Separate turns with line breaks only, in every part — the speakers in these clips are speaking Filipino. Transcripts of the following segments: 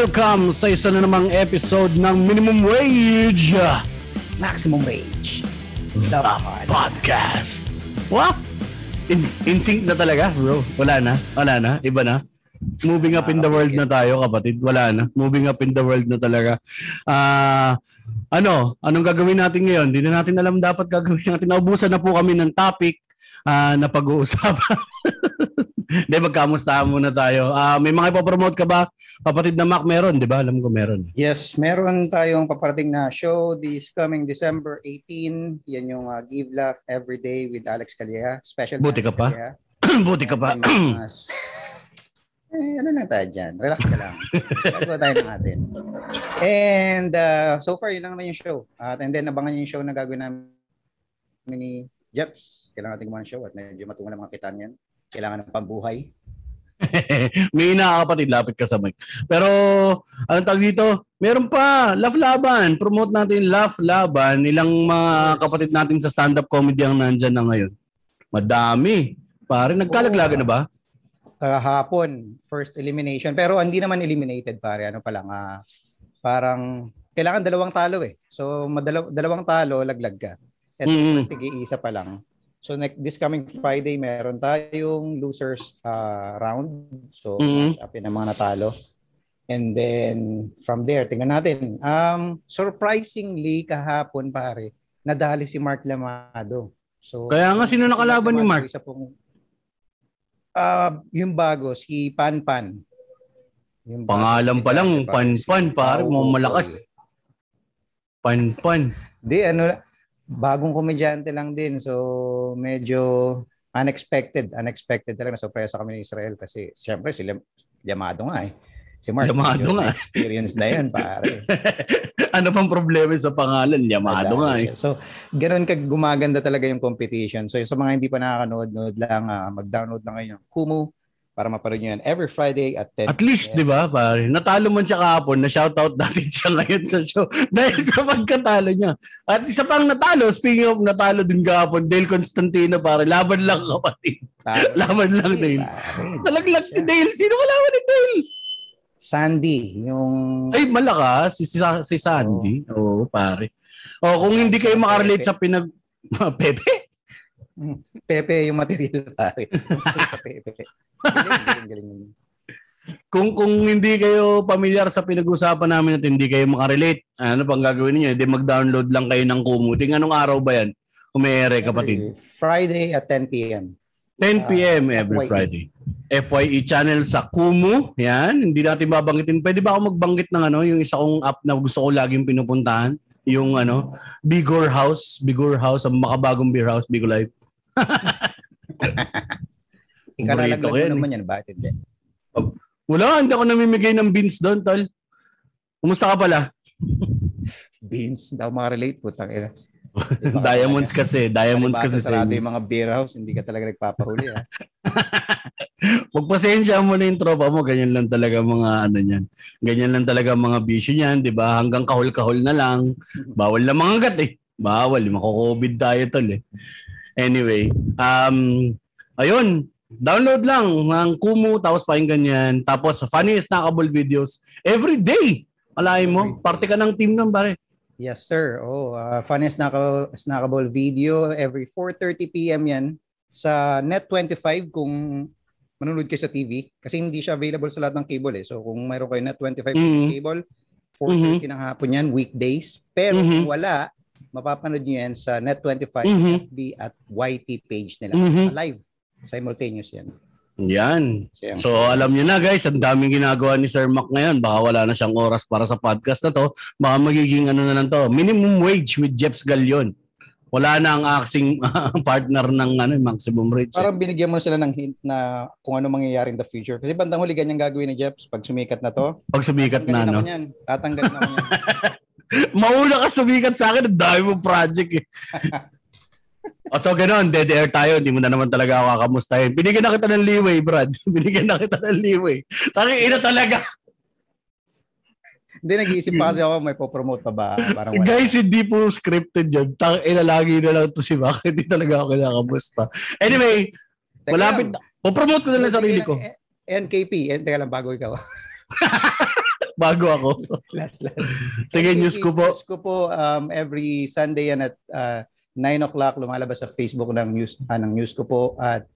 Welcome sa isa na namang episode ng Minimum Wage
Maximum Rage.
The Podcast. What? In, in sync na talaga, bro. Wala na. Wala na. Iba na. Moving up in the world na tayo, kapatid. Wala na. Moving up in the world na talaga. Ah, ano? Anong gagawin natin ngayon? Hindi na natin alam dapat gagawin natin. Naubusan na po kami ng topic ah, na pag-uusapan. Hindi, magkamustahan muna tayo. Ah, may mga ipopromote ka ba? Kapatid na Mac, meron, di ba? Alam ko meron.
Yes, meron tayong paparating na show this coming December 18. Yan yung uh, Give Laugh Every Day with Alex Calleja. Special
Buti ka pa. Buti ka pa.
Eh, ano lang tayo dyan? Relax ka lang. Gagawa tayo ng atin. And uh, so far, yun lang naman yung show. At and then, abangan yung show na gagawin namin ni Jeps. Kailangan natin gumawa ng show at medyo matungan ang mga kitaan yan. Kailangan ng pambuhay.
may nakakapatid, lapit ka sa mic. Pero, anong tawag dito? Meron pa, Laugh Laban. Promote natin Laugh Laban. Ilang mga kapatid natin sa stand-up comedy ang nandyan na ngayon. Madami. Pare, nagkalaglaga na ba?
kahapon, first elimination. Pero hindi naman eliminated pare. Ano pa lang, ah, parang kailangan dalawang talo eh. So, madalaw, dalawang talo, laglag ka. At
Mm.
tig-iisa pa lang. So, next, this coming Friday, meron tayong losers ah, round. So,
Mm.
match upin ang mga natalo. And then, from there, tingnan natin. Um, surprisingly, kahapon pare, nadali si Mark Lamado. So,
Kaya nga, sino nakalaban ni Mark?
Isa pong, Ah, yung bago, si Pan Pan. Yung bago,
Pangalan
si
pa lang,
dati,
Pan
si
Pan, pare,
Pao
mo
Bocol.
malakas. Pan Pan.
Di, ano, bagong komedyante lang din. So, medyo unexpected. Unexpected talaga. Sorpresa kami ni Israel kasi, syempre, si Lam- Yamado nga eh. Si Mark,
Yamado nga.
experience na yan, pare.
ano pang problema sa pangalan? Yamado nga eh.
So, ganun ka gumaganda talaga yung competition. So, sa mga hindi pa nakakanood, nood lang, ah, mag-download na ngayon ng Kumu para mapanood nyo yan every Friday at 10
At least, di ba, pare? Natalo man siya kahapon, na-shoutout natin siya ngayon sa show dahil sa pagkatalo niya. At isa pang natalo, speaking of natalo din kahapon, Dale Constantino, pare. Laban lang, kapatid.
Pare.
Laban lang, Dale.
Pare.
Talaglag si Dale. Sino kalaban ni Dale?
Sandy, yung
Ay, malakas. Si, si, si Sandy. Oo, pare. O, kung hindi kayo makarelate sa pinag... Pepe?
Pepe yung material pare. Sa Pepe. Galing, galing, galing.
Kung kung hindi kayo pamilyar sa pinag-usapan namin at hindi kayo makarelate, ano pang gagawin niyo? Hindi mag-download lang kayo ng Kumu. Ting anong araw ba yan? Umeere, kapatid.
Friday at 10 p.m.
10 p.m.
Ah,
every
FYE.
Friday. FYE channel sa Kumu. Yan. Hindi natin babanggitin. Pwede ba ako magbanggit ng ano, yung isa kong app na gusto ko laging pinupuntahan? Yung ano, Bigor House. Bigor House. Ang makabagong beer house. Bigo Live.
Ikaralaglag mo
yan,
naman yan. Bakit hindi?
Wala, hindi ako namimigay ng beans doon, tol. Kumusta ka pala?
Beans. Hindi ako makarelate. Putang ina.
Diamonds kasi. Diamonds kasi
sa
sa
sarado yung mga beer house. Hindi ka talaga nagpapahuli. Ha?
Magpasensya mo na yung tropa mo, ganyan lang talaga mga ano niyan. Ganyan lang talaga mga bisyo niyan, 'di ba? Hanggang kahol-kahol na lang. Bawal na mga gat eh. Bawal, mako-COVID tayo tol eh. Anyway, um ayun, download lang ng Kumu tapos pakinggan yan. Tapos funniest snackable videos every day. Alain mo, parte ka ng team ng bare.
Yes, sir. Oh, uh, funniest snackable, snackable video every 4.30 p.m. yan sa Net25 kung manonood kayo sa TV. Kasi hindi siya available sa lahat ng cable eh. So kung mayroon kayo Net25
Mhm.
cable, 4.30 ng hapon yan, weekdays. Pero
Mhm.
kung wala, mapapanood nyo yan sa Net25
Mhm.
FB at YT page nila.
Mhm.
Live. Simultaneous yan.
Yan.
So,
So alam niyo na guys, ang daming ginagawa ni Sir Mac ngayon. Baka wala na siyang oras para sa podcast na to. Baka magiging ano na lang to, minimum wage with Jeps Galion. Wala na ang acting partner ng ano, maximum wage. eh.
Parang binigyan mo sila ng hint na kung ano mangyayari in the future. Kasi bandang huli ganyan gagawin ni Jeps pag sumikat na to.
Pag sumikat na, no?
niyan. Tatanggalin ako niyan.
Mauna ka sumikat sa akin, dami mong project eh. o so ganun, dead air tayo, hindi mo na naman talaga ako kakamustahin. Binigyan na kita ng leeway, Brad. Binigyan na kita ng leeway. Tangin ina talaga.
Hindi, nag-iisip pa kasi ako, may po-promote pa ba? Parang wala.
Guys, hindi po scripted yun. Tang ina lagi na lang to si Mac. Hindi talaga ako kinakamusta. Anyway,
Teka
malapit
lang.
na. O promote ko na lang sarili ko.
Eh, NKP, eh, teka lang, bago ikaw.
bago ako.
last, last.
Sige, news ko po.
News ko po, um, every Sunday yan at uh, 9 o'clock lumalabas sa Facebook ng news, ah, ng news ko po. At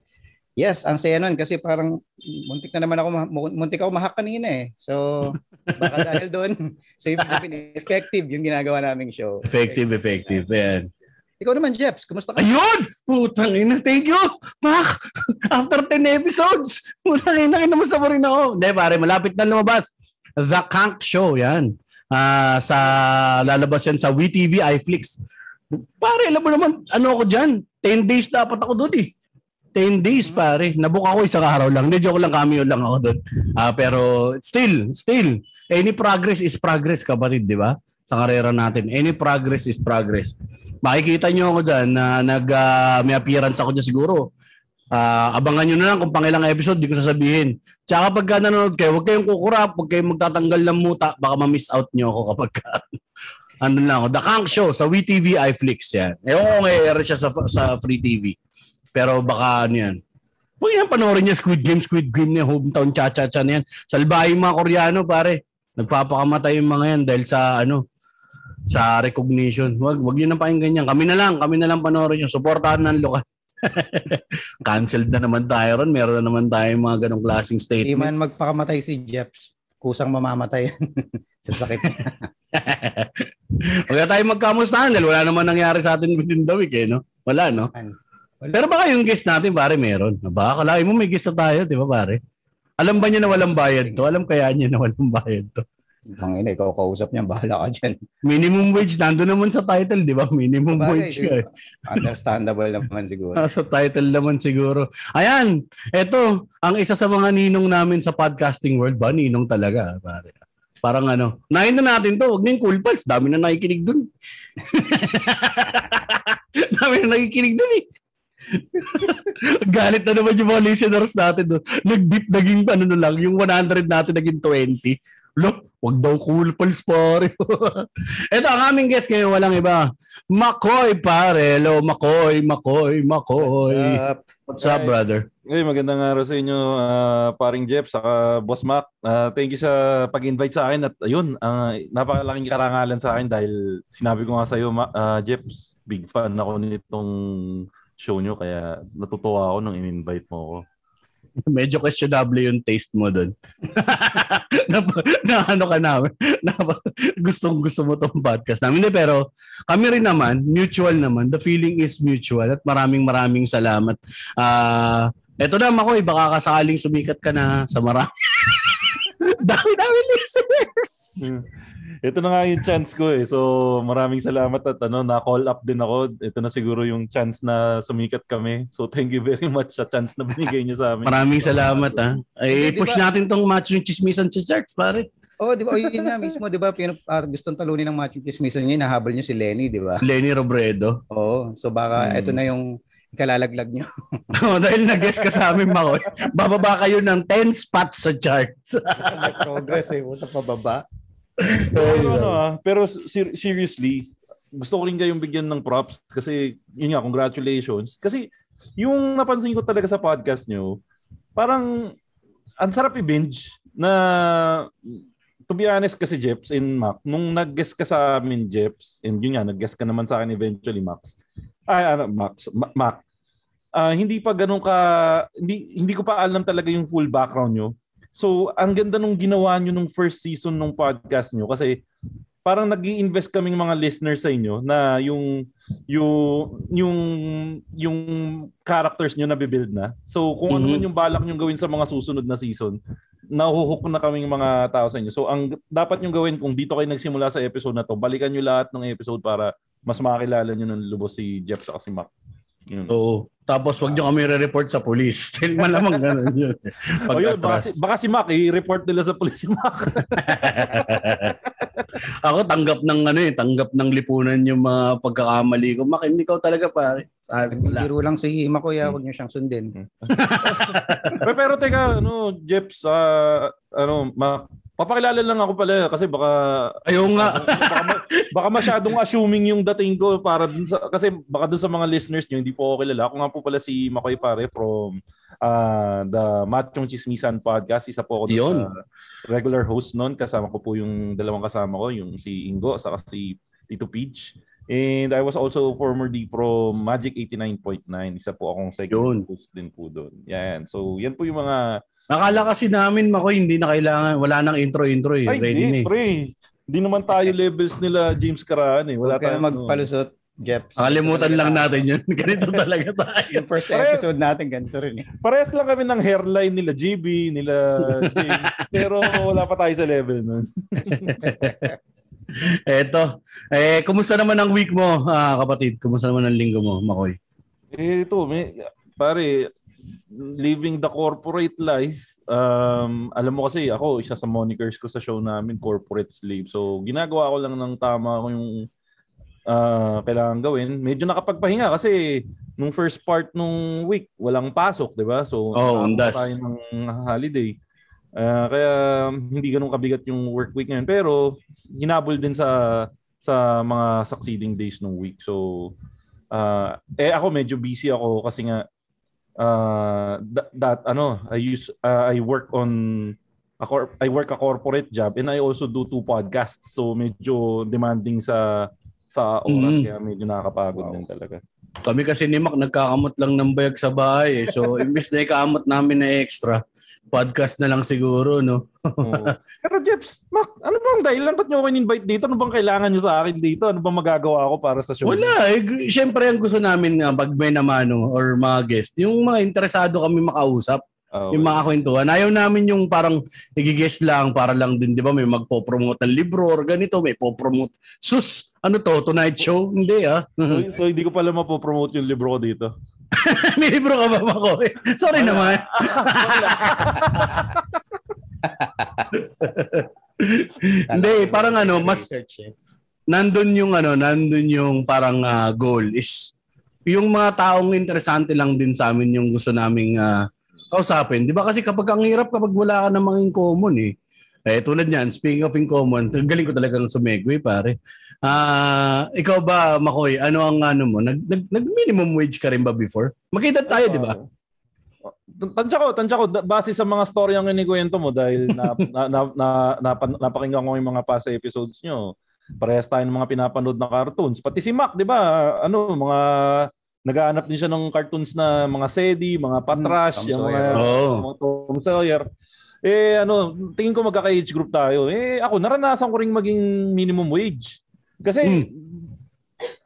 yes, ang saya nun kasi parang muntik na naman ako, muntik ako mahak kanina eh. So, baka dahil doon, so ibig sabihin, effective yung ginagawa naming show.
Effective, effective. Ayan.
Ikaw naman, Jeps, kumusta ka?
Ayun! Putang ina, thank you! Mac! After 10 episodes! Putang ina, kinamusta mo rin ako. Hindi, pare, malapit na lumabas. The Kank Show, yan. Ah, sa lalabas yan sa WeTV iFlix. Pare, alam mo naman, ano ako dyan? 10 days dapat ako doon eh. 10 days pare. Nabook ako isang araw lang. Hindi, joke lang, cameo lang ako doon. Ah, pero still, still, any progress is progress, kapatid, di ba? Sa karera natin. Any progress is progress. Makikita nyo ako dyan na nag, ah, may appearance ako dyan siguro. Ah, abangan nyo na lang kung pangilang episode, di ko sasabihin. Tsaka pagka nanonood kayo, huwag kayong kukurap, huwag kayong magtatanggal ng muta, baka ma-miss out nyo ako kapag ano lang ako. The Kank Show sa WeTV iFlix yan. Ewan ko kung i-air siya sa, sa Free TV. Pero baka ano yan. Huwag yan panoorin niya Squid Game, Squid Game na hometown cha-cha-cha na yan. Salbahe yung mga Koreano pare. Nagpapakamatay yung mga yan dahil sa ano sa recognition. Wag wag niyo na pakinggan yan. Kami na lang, kami na lang panoorin niyo. Suportahan ng lokal. Cancelled na naman tayo ron. Meron na naman tayo mga ganong klaseng
Hindi
statement.
man magpakamatay si Jeps. Kusang mamamatay sa sakit.
Huwag na tayo magkamustahan dahil wala naman nangyari sa atin within the week eh, no? Wala, no? Pero baka yung guest natin, pare, meron. Baka kalahin mo may guest na tayo, di ba, pare? Alam ba niya na walang bayad to? Alam kaya niya na walang bayad to?
Ang ina, ikaw kausap niya, bahala ka dyan.
Minimum wage, nando naman sa title, di ba? Minimum
Bagay,
wage eh.
Understandable naman siguro.
Sa title naman siguro. Ayan, eto, ang isa sa mga ninong namin sa podcasting world ba? Ninong talaga, pare. Parang ano, nahin na natin to, huwag na yung cool pals, dami na nakikinig dun. dami na nakikinig dun eh. Galit na naman yung mga listeners natin doon. Nag-dip naging ano na lang, yung 100 natin naging 20. Lo, wag daw cool pals pare. Ito ang aming guest ngayon, walang iba. Makoy pare. Hello, Makoy, Makoy, Makoy.
What's up?
What's up, brother?
Hey, magandang araw sa inyo, ah, paring Jeff, saka Boss Mac. Ah, thank you sa pag-invite sa akin at ayun, ah, napakalaking karangalan sa akin dahil sinabi ko nga sa iyo, Ma- ah, Jeff, big fan ako nitong show nyo kaya natutuwa ako nung in-invite mo ako.
Medyo questionable yung taste mo doon. na, na ano ka namin. Na, gustong gusto mo tong podcast namin. Hindi, pero kami rin naman, mutual naman. The feeling is mutual at maraming maraming salamat. Ah, eto na Makoy, baka kasakaling sumikat ka na sa marami. Dami-dami listeners.
Ito na nga yung chance ko eh. So maraming salamat at ano, na-call up din ako. Ito na siguro yung chance na sumikat kami. So thank you very much sa chance na binigay niyo sa amin.
Maraming salamat ha. Ay,
Hindi, di
push natin tong match yung chismisan si Charts, pare.
Oh, di ba? Oh, yun nga mismo, di ba? Pinu- ah, gustong talunin ng matching chismisan niya, nahabol niyo si Lenny, di ba?
Lenny Robredo.
Oo. So baka
Hmm.
ito na yung ikalalaglag niyo.
oh, dahil nag-guess ka sa amin, Makoy. Bababa kayo ng 10 spots sa charts.
Progress eh. Punta pababa.
Pero, ano, ah, pero ser- seriously, gusto ko rin kayong bigyan ng props kasi yun nga, congratulations. Kasi yung napansin ko talaga sa podcast nyo, parang ang sarap i-binge na to be honest kasi Jeps in Mac, nung nag-guest ka sa amin Jeps, and yun nga, nag-guest ka naman sa akin eventually Max. Ay, ano, Max, Ma- Mac. Ah, hindi pa ganun ka, hindi, hindi ko pa alam talaga yung full background nyo. So, ang ganda nung ginawa nyo nung first season nung podcast nyo kasi parang nag invest kaming mga listeners sa inyo na yung yung yung yung characters nyo na build na. So, kung ano
Mhm.
man yung balak nyo gawin sa mga susunod na season, nahuhook na kaming mga tao sa inyo. So, ang dapat nyo gawin kung dito kayo nagsimula sa episode na to, balikan nyo lahat ng episode para mas makakilala nyo ng lubos si Jeff sa si Mac. Yun.
Oo. Tapos wag nyo kami re-report sa police. Malamang ganun yun. Pag
O yun, baka, si, baka si Mac, i-report nila sa police si Mac.
Ako tanggap ng ano eh, tanggap ng lipunan yung mga pagkakamali ko. Mak, hindi ko talaga pare.
Biro lang si Makoya, huwag niyo siyang sundin.
pero, pero teka, ano, Jeps, ah, ano, ma, papakilala lang ako pala kasi baka
Ayaw nga.
baka, baka masyadong assuming yung dating ko para dun sa kasi baka dun sa mga listeners nyo hindi po ako kilala. Ako nga po pala si Makoy Pare from uh, the Machong Chismisan podcast. Isa po ako
Yun.
sa regular host noon. Kasama ko po yung dalawang kasama ko, yung si Ingo saka si Tito Peach. And I was also formerly from Magic 89.9. Isa po akong second
Yun.
host din po doon. Yan. So, yan po yung mga...
Akala kasi namin, Makoy, hindi na kailangan, wala nang intro-intro eh.
Ay,
Ready na
hindi,
eh.
pre. Hindi naman tayo levels nila James Karaan eh. Wala
Huwag ka na
tayong-
magpalusot, Jeff.
Nakalimutan lang natin yun. Ganito talaga tayo.
Yung first
Pare-
episode natin, ganito rin eh.
Parehas lang kami ng hairline nila GB, nila James. pero wala pa tayo sa level nun.
Eto. Eh, kumusta naman ang week mo, ah, kapatid? Kumusta naman ang linggo mo, Makoy?
Eh, ito, may, pare, living the corporate life, um, alam mo kasi ako, isa sa monikers ko sa show namin, corporate slave. So, ginagawa ko lang ng tama ko yung ah, kailangan gawin. Medyo nakapagpahinga kasi nung first part nung week, walang pasok, di ba? So, nakakakuha
undas.
tayo ng holiday. Ah, kaya hindi ganun kabigat yung work week ngayon. Pero, hinabol din sa sa mga succeeding days ng week. So, ah, eh ako medyo busy ako kasi nga uh, that, that ano, I use uh, I work on a cor- I work a corporate job and I also do two podcasts. So medyo demanding sa sa oras
Mm.
kaya medyo nakakapagod
Wow.
din talaga.
Kami kasi ni Mac, nagkakamot lang ng bayag sa bahay eh. So, imbis na ikamot namin na extra, podcast na lang siguro, no?
Oo. Pero Jeps, Mac, ano bang dahilan? Ba't nyo ako in-invite dito? Ano bang kailangan nyo sa akin dito? Ano bang magagawa ko para sa show?
Wala eh. Siyempre, ang gusto namin uh, pag may namano or mga guest, yung mga interesado kami makausap,
Oh,
yung mga kwentuhan. Ayaw namin yung parang nagigest lang para lang din, di ba? May magpo-promote ng libro or ganito, may po-promote. Sus, ano to? Tonight show? Hindi ah.
so, so, hindi ko pala mapopromote yung libro ko dito.
may libro ka ba ako? Sorry naman. Hindi, parang ano, mas
eh.
nandun yung ano, nandun yung parang ah, goal is yung mga taong interesante lang din sa amin yung gusto naming ah, kausapin. 'Di ba kasi kapag ang hirap kapag wala ka namang in common eh. Eh tulad niyan, speaking of in common, galing ko talagang sumegway pare. Ah, ikaw ba Makoy, ano ang ano mo? Nag, nag, nag minimum wage ka rin ba before? Magkaedad tayo, 'di ba?
Tansya ko, tansya ko, base sa mga story ang inikwento mo dahil na, na, na, na, napan- napakinggan ko yung mga past episodes nyo. Parehas tayo ng mga pinapanood na cartoons. Pati si Mac, di ba? Ano, mga naghahanap din siya ng cartoons na mga Sedi, mga Patrash,
Tom
yung mga,
Sawyer.
Oo.
mga Tom Sawyer. Eh ano, tingin ko magkaka-age group tayo. Eh ako, naranasan ko ring maging minimum wage. Kasi,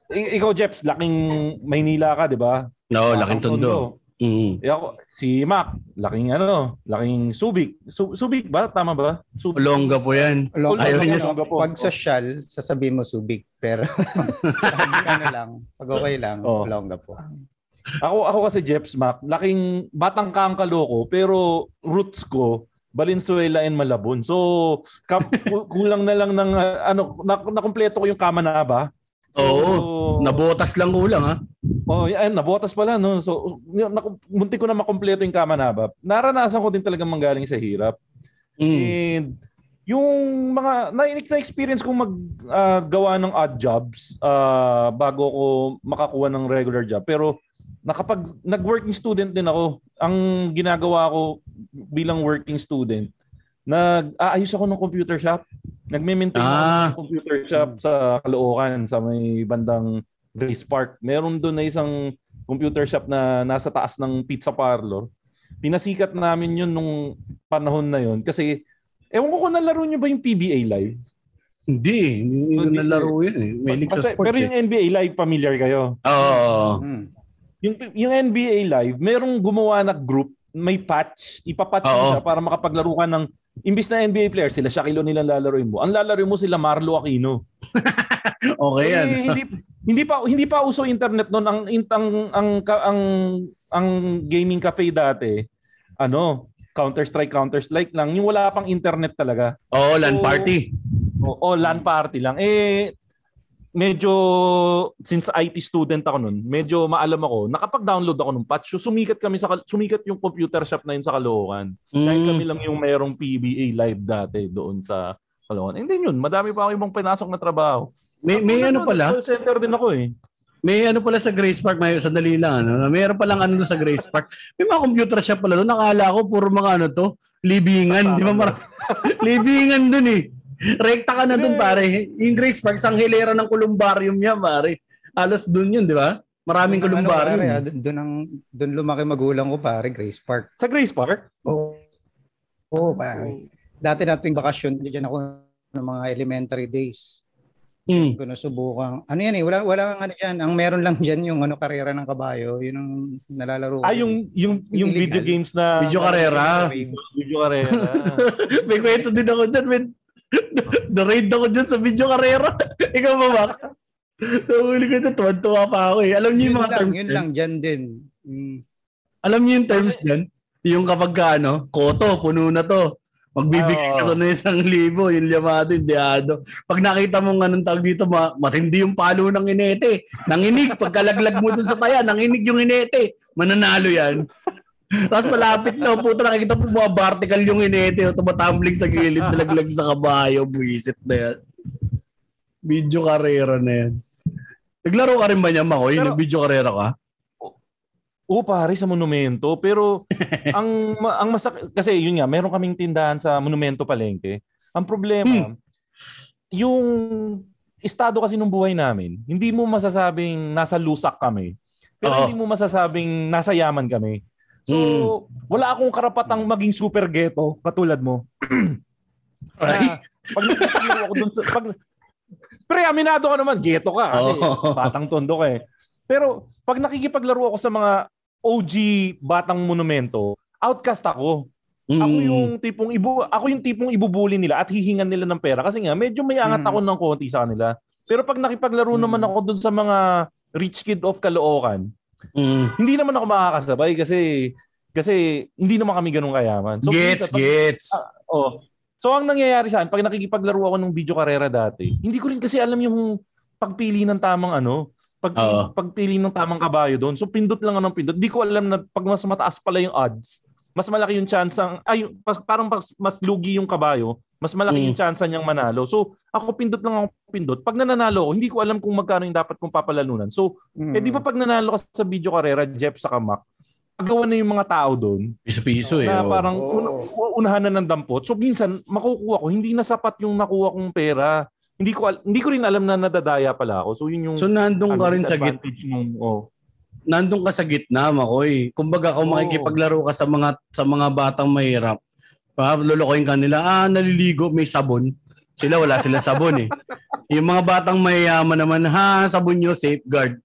i- ikaw Jeps, laking Maynila ka, di ba?
No, laking
ang
tondo. Mm.
ako, si Mac, laking ano, laking Subic. Su- Subic ba? Tama ba? Subic.
Longga po 'yan.
Long,
Ayaw
pag,
niya
ano,
sa-
pag social, sasabihin mo subig. Pero pag ano lang, pag okay lang,
Oh.
longga po.
Ako, ako kasi Jeps Mac, laking batang kangkalo ko, pero roots ko, Valenzuela and Malabon. So, kap, ku- kulang na lang ng, uh, ano, na, nakumpleto ko yung Kamanaba. So,
Nabotas lang kulang ha.
Oh, yan, nabotas pala no. So, munti ko na makumpleto yung Kamanaba. Naranasan ko din talagang manggaling sa hirap.
Mm.
And yung mga na, experience kong maggawa ng odd jobs ah, bago ko makakuha ng regular job. Pero nakapag nag-working student din ako. Ang ginagawa ko bilang working student, nag-aayos ako ng computer shop. Nagme-maintain
Ah.
ng computer shop sa Caloocan, sa may bandang Grace Park. Meron doon na isang computer shop na nasa taas ng pizza parlor. Pinasikat namin yun nung panahon na yun kasi ewan ko kung nalaro nyo ba yung PBA Live?
Hindi, hindi ko
Hindi.
nalaro yan eh. May sa sports
pero
eh.
yung NBA Live, familiar kayo.
Oo.
Hmm.
Yung, yung NBA Live, merong gumawa na group, may patch, ipapatch mo
Oo.
siya para makapaglaro ka ng, imbis na NBA player, sila Shaquille O'Neal ang lalaroin mo. Ang lalaroin mo sila Marlo Aquino.
Okay yan.
Eh, hindi hindi pa hindi pa uso internet noon ang ang ang ang ang, ang gaming cafe dati. Ano, Counter Strike Counter Strike lang, yung wala pang internet talaga.
Oo, LAN
So,
party.
O, o LAN party lang. Eh medyo since IT student ako noon, medyo maalam ako, nakapag-download ako ng patch. So, sumikat kami sa sumikat yung computer shop na yun sa Caloocan. Dahil kami
Mm.
lang yung mayroong PBA live dati doon sa Caloocan. And then yun, madami pa ako ibang pinasok na trabaho.
May, may
Ako
ano
na,
pala,
Call center din ako eh.
May ano pala sa Grace Park, may sandali lang ano. Mayroon pa lang ano sa Grace Park. May mga computer shop pala doon. Nakala ko puro mga ano to, libingan, di ba? Mar- libingan doon eh. Rekta ka na doon pare. Yung Grace Park, sang hilera ng columbarium niya pare. Alos doon yun, di ba? Maraming
Doon ang ano,
columbarium.
pare, ah, doon- doon ang doon lumaki magulang ko pare, Grace Park.
Sa Grace Park?
Oo. Oo, pare. Dati na tuwing bakasyon, diyan ako ng mga elementary days.
Mm.
ko nasubukan. Ano yan eh, wala wala kang ano diyan. Ang meron lang diyan yung ano karera ng kabayo, yun ang nalalaro.
Ah, yung, yung, yung video games na...
Video karera.
Video karera.
May kwento din ako dyan, men. Na-raid ako dyan sa video karera. Ikaw ba, Mac? Nahuli ko dyan, tuwan-tuwa pa ako eh. Alam niyo
yun
yung mga
lang,
terms
yun
dyan?
lang diyan din. Mm.
Alam niyo yung terms dyan? Yung kapag ka, ano, koto, puno na to. Magbibigay ka to ng isang libo, yung llamado, yung diado. Pag nakita mo nga nung tawag dito, ma- matindi yung palo ng inete. Nanginig, pagkalaglag mo dun sa taya, nanginig yung inete. Mananalo yan. Tapos malapit na, puto nakikita mo mga vertical yung inete, o tumatumbling sa gilid, nalaglag sa kabayo, buwisit na yan. Video karera na yan. Naglaro ka rin ba niya, Makoy?
Pero-
Nag-video karera ka?
Oo, pare, sa monumento. Pero ang ang masak kasi yun nga, meron kaming tindahan sa Monumento Palengke. Ang problema, yung estado kasi ng buhay namin, hindi mo masasabing nasa lusak kami. Pero
Oo.
hindi mo masasabing nasa yaman kami. So, wala akong karapatang maging super ghetto katulad mo.
Ay.
Na, pag nagpapaglaro ako dun sa... Pag, pre, aminado ka naman, ghetto ka kasi
Oo.
batang tondo ka eh. Pero pag nakikipaglaro ako sa mga OG batang monumento, outcast ako. Ako
Mm.
yung tipong ibu ako yung tipong ibubuli nila at hihingan nila ng pera kasi nga medyo may angat
Mm.
ako ng konti sa kanila. Pero pag nakipaglaro
Mm.
naman ako dun sa mga rich kid of Caloocan,
Mm.
hindi naman ako makakasabay kasi kasi hindi naman kami ganun kayaman.
gets,
minsan, pag-
gets.
Oh. So ang nangyayari sa akin, pag nakikipaglaro ako ng video karera dati, hindi ko rin kasi alam yung pagpili ng tamang ano, pag,
Oo.
pagpili ng tamang kabayo doon. So pindot lang ako ng pindot. Di ko alam na pag mas mataas pala yung odds, mas malaki yung chance ang ay parang mas, mas lugi yung kabayo, mas malaki
Mm.
yung chance niyang manalo. So ako pindot lang ako pindot. Pag nananalo ako, hindi ko alam kung magkano yung dapat kong papalalunan. So
Mm.
eh di ba pag nanalo ka sa video karera, Jeff sa kamak, gagawa na yung mga tao doon
Piso-piso eh.
na
oh.
parang
Oo.
un- unahan na ng dampot. So minsan makukuha ko hindi na sapat yung nakuha kong pera. Hindi ko al- hindi ko rin alam na nadadaya pala ako. So yun yung
So nandun ka rin sa git
disadvantage nung oh.
nandun ka sa gitna, Makoy. Kumbaga kung
Oo.
makikipaglaro ka sa mga sa mga batang mahirap, pa lolokohin ka nila, ah, naliligo, may sabon. Sila wala sila sabon eh. Yung mga batang mayayaman naman, ha, sabon nyo, safeguard.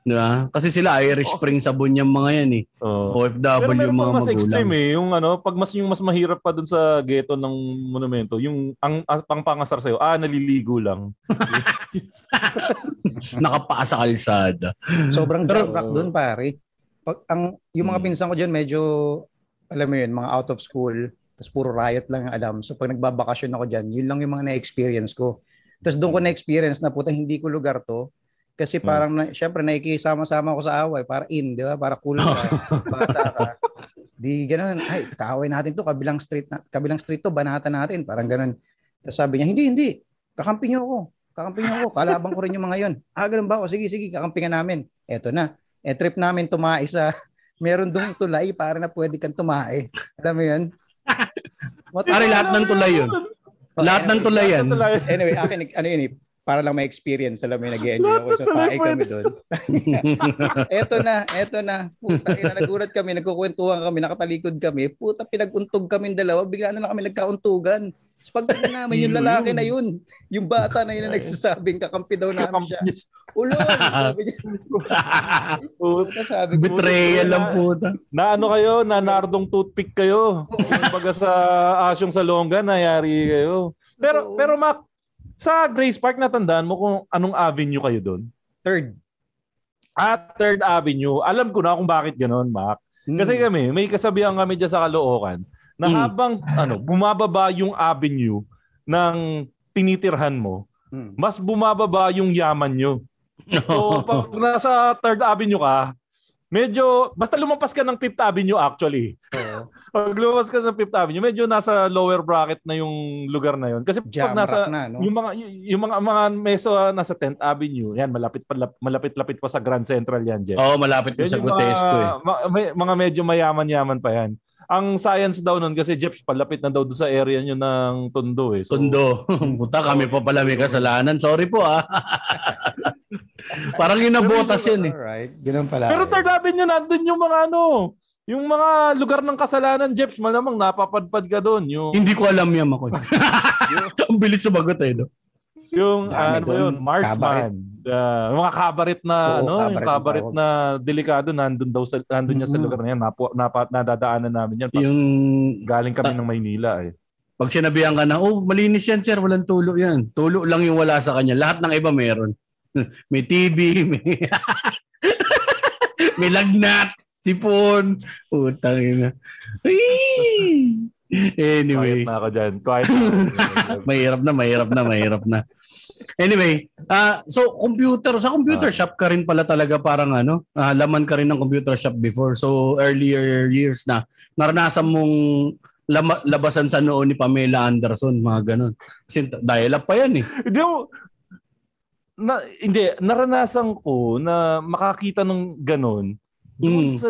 Diba? Kasi sila Irish Spring sabon yung mga yan eh.
Oh. Pero
OFW
meron
mga
pang mas
magulang.
extreme eh, yung ano, pag mas yung mas mahirap pa dun sa ghetto ng monumento, yung ang, ang pangpangasar sa'yo, ah, naliligo lang.
Nakapaa sa kalsada.
Sobrang
Pero-
rock doon, pare. Pag ang yung mga
Hmm.
pinsan ko diyan medyo alam mo yun, mga out of school, tapos puro riot lang ang alam. So pag nagbabakasyon ako diyan, yun lang yung mga na-experience ko. Tapos doon ko na-experience na puta hindi ko lugar to. Kasi
Hmm.
parang na, syempre nakikisama-sama ako sa away para in, di ba? Para cool ka, bata ka. Di ganun, ay, kaaway natin to, kabilang street na, kabilang street to, banatan natin, parang ganun. Tapos sabi niya, hindi, hindi, kakampi niyo ako. Kakampi niyo ako, kalabang ko rin yung mga yon. Ah, ganun ba? O sige, sige, kakampingan namin. Eto na. Eh, trip namin tumae sa, meron dong tulay para na pwede kang tumae. Alam mo yun?
Pare, lahat ng tulay yun.
Oh,
Lahat ng
anyway,
tulay yan.
Anyway, akin, ano yun eh, para lang may experience. Alam mo yun, nag-enjoy ako. So, tae kami doon. eto na, eto na. Puta, ina, nagulat kami, nagkukwentuhan kami, nakatalikod kami. Puta, pinaguntog kami dalawa, bigla na lang kami nagkauntugan. Tapos pagdating namin, yung lalaki na yun, yung bata na yun na nagsasabing kakampi daw namin siya. Ulo! Sabi niya. Sabi ko.
Betrayal lang puta.
Na ano kayo, na nardong toothpick kayo. Kumbaga sa asyong sa longga, nayari kayo. Pero,
Oo.
pero Mac, sa Grace Park, natandaan mo kung anong avenue kayo doon?
Third.
At Third Avenue. Alam ko na kung bakit ganoon, Mac. Kasi
Hmm.
kami, may kasabihan kami dyan sa Caloocan na
Mm.
habang ano, bumababa yung avenue ng tinitirhan mo,
Hmm.
mas bumababa yung yaman nyo. So, pag nasa Third Avenue ka, medyo, basta lumampas ka ng Fifth Avenue actually.
Oo.
Pag lumampas ka ng Fifth Avenue, medyo nasa lower bracket na yung lugar na yun. Kasi
Jam
pag nasa,
na, no?
yung mga, yung mga, mga meso ah, nasa 10th Avenue, yan, malapit pa, malapit-lapit pa sa Grand Central yan, Jeff.
Oo, malapit ko
Yan
sa Grotesco eh.
mga, ma- may- mga medyo mayaman-yaman pa yan. Ang science daw nun, kasi Jeff, palapit na daw doon sa area nyo ng Tondo eh. So,
Tondo. Puta, kami pa pala may kasalanan. Sorry po ah. Parang inabotas yun eh.
Alright, ganun pala.
Pero third avenue nandun yung mga ano, yung mga lugar ng kasalanan, Jeps, malamang napapadpad ka doon. Yung,
Hindi ko alam yan ako. Ang bilis sumagot eh. No?
Yung
Dami
ano yun, Marsman. Ah, mga kabaret na,
Oo,
ano, yung
kabaret
kabaret
ang
na delikado, nandun daw sa, nandun niya sa lugar na yan. Napo, napa, nadadaanan namin yan. Pag
Yung
galing kami ng Maynila eh.
pag sinabihan ka na, oh, malinis yan sir, walang tulo yan. Tulo lang yung wala sa kanya. Lahat ng iba meron. may TV, may, may lagnat, sipon. Utang ina. Ay! Anyway.
Quiet na ako dyan. Quiet na
mahirap na, mahirap na, mahirap na. Anyway, ah so computer, sa computer
Ah.
shop ka rin pala talaga parang ano, ah, laman ka rin ng computer shop before. So earlier years na, naranasan mong lama, labasan sa noon ni Pamela Anderson, mga ganun. Kasi dial-up pa yan eh.
Hindi mo, na, hindi, naranasan ko na makakita ng ganon. Doon
Mm.
sa,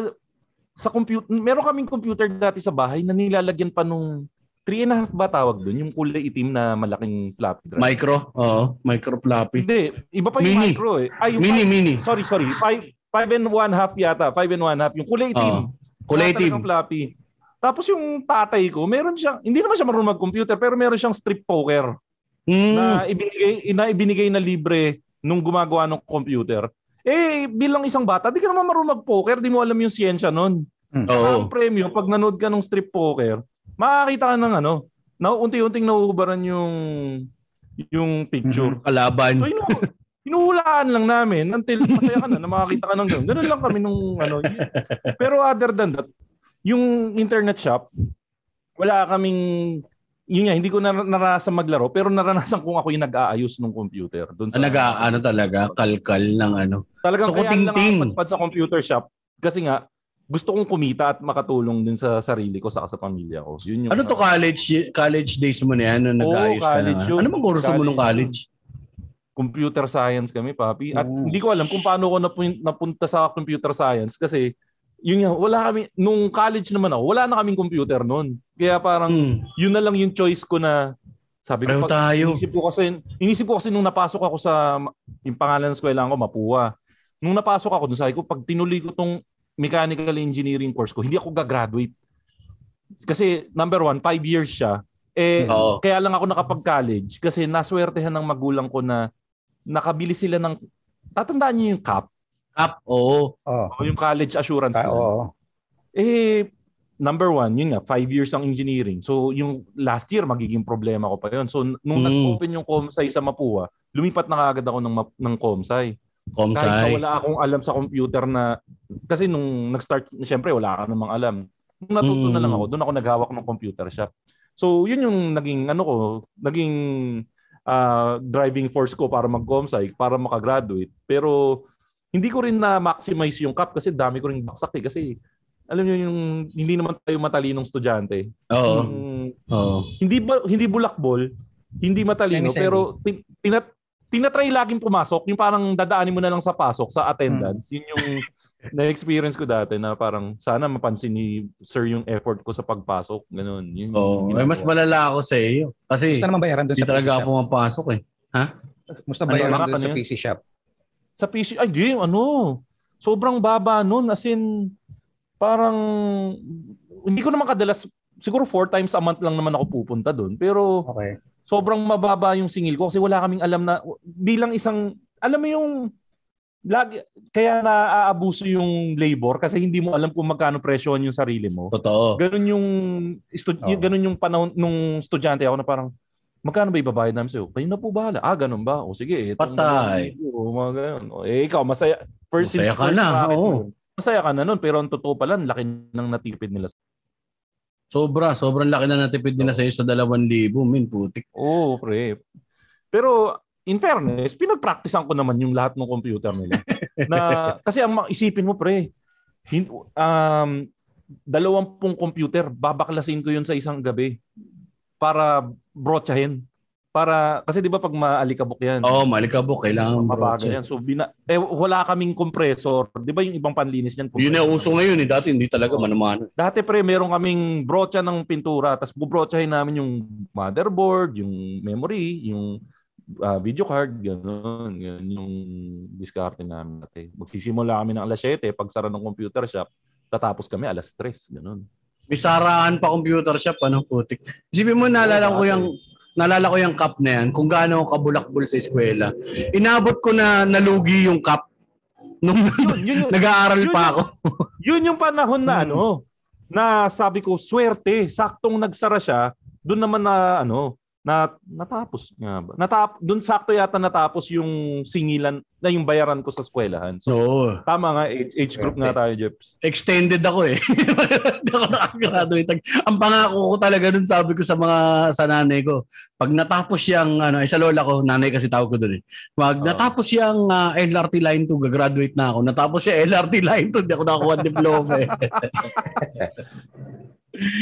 sa computer, meron kaming computer dati sa bahay na nilalagyan pa nung 3 and a half ba tawag doon? Yung kulay itim na malaking floppy drive.
Micro, oo, micro floppy.
Hindi, iba pa yung
Mini.
micro eh. Ay, yung
Mini,
five-
mini.
sorry, sorry. 5 five and one half yata. 5 and one half. Yung kulay itim.
Oo. Kulay itim.
floppy. Tapos yung tatay ko, meron siyang, hindi naman siya marunong mag-computer, pero meron siyang strip poker
Mm.
na ibinigay na ibinigay na libre nung gumagawa ng computer. Eh bilang isang bata, di ka naman marunong mag-poker, di mo alam yung siyensya nun.
Oo.
Ang premyo pag nanood ka ng strip poker, makakita ka ng ano, na unti-unting nauubaran yung yung picture.
Kalaban.
So inu hinuhulaan lang namin until masaya ka na na makakita ka ng ganun. Ganun lang kami nung ano. Pero other than that, yung internet shop, wala kaming yun nga, hindi ko na naranasan maglaro, pero naranasan kong ako yung nag-aayos ng computer. Doon sa,
Nag ano talaga, kalkal ng ano.
Talagang
So,
kaya lang ako sa computer shop kasi nga gusto kong kumita at makatulong din sa sarili ko saka sa pamilya ko. Yun yung
Ano to college college days mo na yan nung
Oo,
nag-aayos ka
college
na?
yun.
Ano bang kurso mo nung
College
college?
computer science kami, papi. At
Oo.
hindi ko alam kung paano ko napun- napunta sa computer science kasi yun nga, wala kami, nung college naman ako, wala na kaming computer noon. Kaya parang
Hmm.
yun na lang yung choice ko na sabi ko, pag,
tayo.
inisip ko kasi, inisip ko kasi nung napasok ako sa, yung pangalan ng eskwela ko, Mapua. Nung napasok ako, dun sabi ko, pag tinuloy ko tong mechanical engineering course ko, hindi ako gagraduate. Kasi number one, five years siya. Eh,
Oo.
kaya lang ako nakapag-college kasi naswertehan ng magulang ko na nakabili sila ng, tatandaan niyo yung CAP,
Up, oo.
Oh.
o yung college assurance. Plan.
oo.
Eh, number one, yun nga, five years ang engineering. So, yung last year, magiging problema ko pa yun. So, nung
Mm.
nag-open yung Comsci sa Mapua, lumipat na kaagad ako ng, Map- ng Comsci. Kahit na
Comsci.
wala akong alam sa computer na, kasi nung nag-start, syempre, wala ka namang alam. Nung natuto na lang
Mm.
ako, doon ako naghawak ng computer shop. So, yun yung naging, ano ko, naging ah, driving force ko para mag-Comsci, para makagraduate. Pero, hindi ko rin na-maximize yung cap kasi dami ko rin baksak eh. Kasi, alam niyo yung hindi naman tayo matalinong estudyante.
Oo.
Yung-
Oo.
hindi ba hindi bulakbol, hindi matalino,
Semi-semi.
pero tin, tinat, tinatry laging pumasok, yung parang dadaanin mo na lang sa pasok, sa attendance. Yun yung na-experience ko dati na parang sana mapansin ni sir yung effort ko sa pagpasok. Ganun. Yun, yung
Oo. Ay,
ginagawa.
mas malala ako sa iyo. Kasi
Gusto naman bayaran doon
hindi
sa
talaga ako
shop.
pumapasok eh.
Gusto
Ano
bayaran
ba?
doon
Ano
sa
yun?
PC shop.
Sa PC, ay di, ano, sobrang baba nun. As in, parang, hindi ko naman kadalas, siguro four times a month lang naman ako pupunta doon. Pero,
Okay.
Sobrang mababa yung singil ko kasi wala kaming alam na bilang isang alam mo yung lagi kaya naaabuso yung labor kasi hindi mo alam kung magkano presyohan yung sarili mo.
Totoo.
Ganun yung
Oo.
yung- ganun yung panahon nung estudyante ako na parang magkano ba ibabayad namin sa'yo? Kayo na po bahala. Ah, ganun ba? O sige. itong
Patay.
O, mga ganun. O, eh, ikaw, masaya. First,
Masaya ka
first
na, oo.
Masaya ka na nun. Pero ang totoo pala, laki ng natipid nila.
Sobra. Sobrang laki na natipid nila sa iyo sa 2,000. Min, putik.
Oo, pre. Pero in fairness, pinagpracticean ko naman yung lahat ng computer nila. na kasi ang isipin mo pre, um, dalawampung computer, babaklasin ko yun sa isang gabi para brotsahin. Para, kasi di ba pag maalikabok yan,
Oo, oh, malikabok. Kailangan brother.
yan. So, bina, eh, wala kaming compressor. Di ba yung ibang panlinis niyan?
Yun na uso ngayon eh. Dati hindi talaga
Oo.
manamano.
Dati pre, meron kaming brocha ng pintura, tapos bubrotsahin namin yung motherboard, yung memory, yung ah, video card, gano'n. Yan yung diskarte namin dati. Magsisimula kami ng alas 7, pag sara ng computer shop, tatapos kami alas 3, gano'n.
May saraan pa computer shop, ano, putik. Isipin mo, naalala ko yung naalala ko yung cup na yan, kung gaano ako kabulakbol sa eskwela. Inabot ko na nalugi yung cup nung
Yun, yun, yun,
nag-aaral
Yun
pa ako.
yun yung panahon na
Hmm.
ano, na sabi ko, swerte, saktong nagsara siya, doon naman na ano, na natapos nga ba? Natap doon sakto yata natapos yung singilan na yung bayaran ko sa eskwelahan. So
Oo.
tama nga age, age group nga tayo, Jeps.
extended ako eh. Hindi ako nakagraduate. Ang pangako ko talaga dun sabi ko sa mga sa nanay ko, pag natapos yung ano, eh, sa lola ko, nanay kasi tawag ko dun eh. Pag natapos yung ah, LRT line 2, gagraduate na ako. Natapos yung LRT line 2, hindi ako nakakuha ng diploma eh.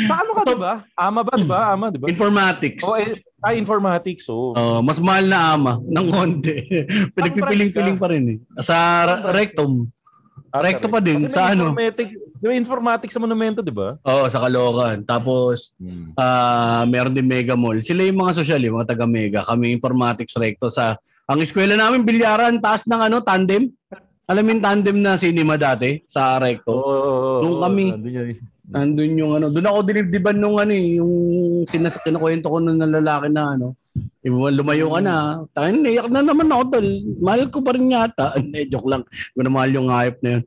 Sa ano ka, di ba? Ama ba, di ba? Ama, di ba?
Informatics.
Oh, eh, ay, informatics, oh.
Oh, mas mahal na ama ng konti. Pinagpipiling-piling pa rin eh. Sa rectum.
Ah,
recto
correct.
pa din,
Kasi
sa ano?
May informatics sa monumento, di ba?
Oo, sa Caloocan. Tapos,
Hmm.
ah meron din Mega Mall. Sila yung mga social, yung mga taga Mega. Kami informatics recto sa ang eskwela namin bilyaran taas ng ano tandem. Alam yung tandem na cinema dati sa recto.
Oo.
Nung kami.
nandun yun.
Nandun yung ano, doon ako dinibdiban nung ano eh, yung sinas kinukwento ko nung lalaki na ano. Eh, lumayo ka na. Tayo, naiyak na naman ako tol. Mahal ko pa rin yata. Hindi, joke lang. Hindi na mahal yung hayop na yun.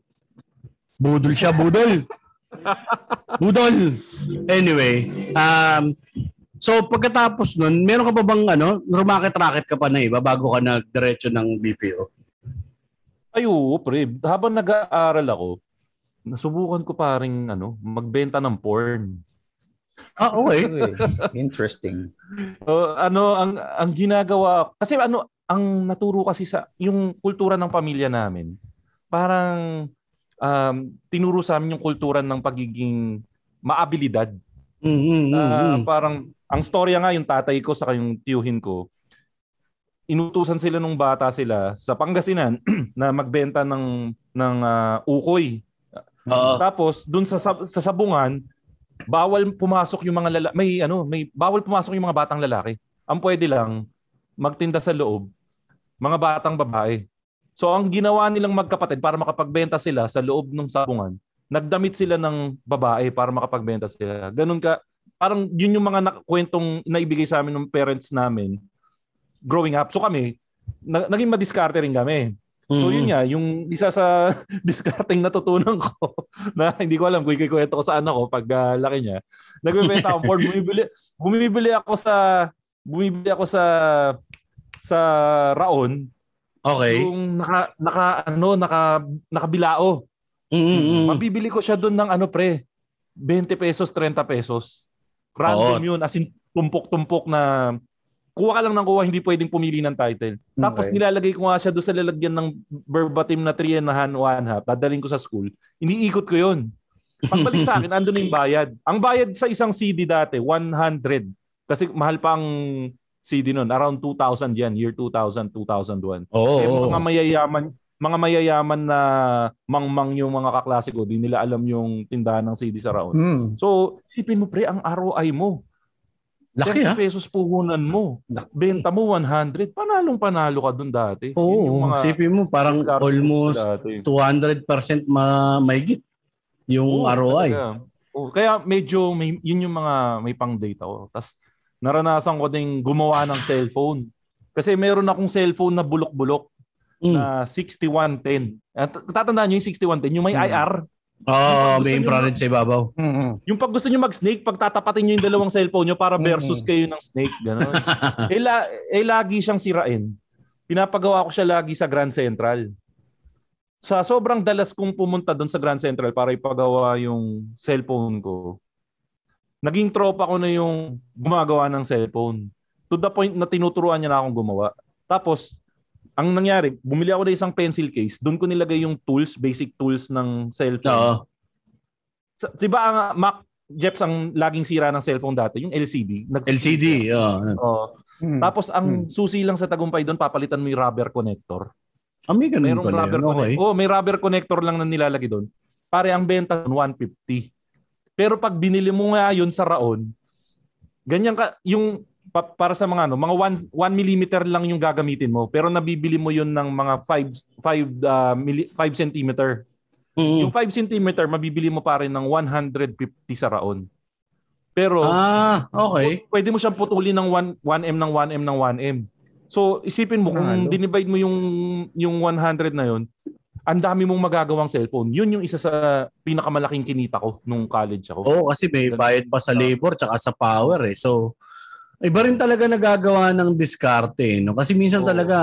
Budol siya, budol. budol. Anyway, um, so pagkatapos nun, meron ka pa bang ano, rumakit-racket ka pa na iba bago ka nagdiretso ng BPO?
Ay, oo, pre. Habang nag-aaral ako, nasubukan ko pa rin ano, magbenta ng porn.
Ah, okay.
Interesting.
So, ano ang ang ginagawa kasi ano ang naturo kasi sa yung kultura ng pamilya namin. Parang um, tinuro sa amin yung kultura ng pagiging maabilidad.
Mm-hmm.
Ah, parang ang storya nga yung tatay ko sa yung tiyuhin ko. Inutusan sila nung bata sila sa Pangasinan na magbenta ng ng ah, ukoy.
Oo.
Tapos dun sa sa sabungan, bawal pumasok yung mga lalaki. May ano, may bawal pumasok yung mga batang lalaki. Ang pwede lang magtinda sa loob mga batang babae. So ang ginawa nilang magkapatid para makapagbenta sila sa loob ng sabungan, nagdamit sila ng babae para makapagbenta sila. Ganun ka, parang yun yung mga na- kwentong naibigay sa amin ng parents namin growing up. So kami, na- naging madiskarte rin kami. So
Mm-hmm.
yun nga, yung isa sa discarding natutunan ko na hindi ko alam kung ikikwento ko sa anak ko pag ah, laki niya. Nagbebenta ako porn, bumibili, bumibili ako sa bumibili ako sa sa Raon
Okay.
yung naka naka ano naka nakabilao.
Mm-hmm.
Mabibili ko siya doon ng ano pre 20 pesos, 30 pesos. Random
Oo.
yun as in tumpok-tumpok na kuha ka lang ng kuha, hindi pwedeng pumili ng title. Tapos
Okay.
nilalagay ko nga siya doon sa lalagyan ng verbatim na 3 and a half, 1 half, dadalhin ko sa school. Iniikot ko yun. Pagbalik sa akin, andun na yung bayad. Ang bayad sa isang CD dati, 100. Kasi mahal pa ang CD nun. Around 2,000 yan. Year 2000, 2001.
Oo.
Eh, mga mayayaman, mga mayayaman na mangmang yung mga kaklase ko, di nila alam yung tindahan ng CD sa Raon.
Hmm.
So, sipin mo pre, ang ROI mo.
Laki
30
ha?
pesos puhunan mo.
Laki.
Benta mo 100. Panalong panalo ka dun dati. Yun yung
Oo.
mga
Sipin mo, parang almost
dati.
200% ma maigit yung
Oo,
ROI.
talaga. Oo, kaya medyo may, yun yung mga may pang data ko. Tapos naranasan ko ding gumawa ng cellphone. Kasi meron akong cellphone na bulok-bulok
Mm.
na 6110. At tatandaan nyo yung 6110, yung may
Hmm.
IR.
Oo,
Gusto
may
niyo-
infrared sa ibabaw.
Yung pag gusto nyo mag-snake, pag tatapatin nyo yung dalawang cellphone nyo para versus kayo ng snake. Ganun. eh, la- eh, lagi siyang sirain. Pinapagawa ko siya lagi sa Grand Central. Sa sobrang dalas kong pumunta doon sa Grand Central para ipagawa yung cellphone ko, naging tropa ko na yung gumagawa ng cellphone. To the point na tinuturuan niya na akong gumawa. Tapos, ang nangyari, bumili ako ng isang pencil case, doon ko nilagay yung tools, basic tools ng cellphone.
Oo.
Sa- Di ba ang uh, Mac, Jeps, ang laging sira ng cellphone dati, yung LCD. Nag-
LCD. Oo.
Oo.
Hmm.
Tapos ang susi lang sa tagumpay doon, papalitan mo yung rubber connector.
Ah, may ganun
Merong
pala
rubber
yun. Okay.
connector. Oh, may rubber connector lang na nilalagay doon. Pare ang benta doon 150. Pero pag binili mo nga yun sa Raon, ganyan ka yung pa- para sa mga ano, mga 1 1 millimeter lang yung gagamitin mo, pero nabibili mo yun ng mga 5 5 uh, milli, 5 centimeter.
Mm.
Yung 5 centimeter mabibili mo pa rin ng 150 sa Raon. Pero
Ah, okay.
pwede mo siyang putulin ng 1 1M ng 1M ng 1M. So isipin mo kung
Panalo.
dinivide mo yung yung 100 na yon, ang dami mong magagawang cellphone. Yun yung isa sa pinakamalaking kinita ko nung college ako.
Oo, kasi may bayad pa sa labor tsaka sa power eh. So, iba rin talaga nagagawa ng diskarte. eh, No? Kasi minsan
Oo.
talaga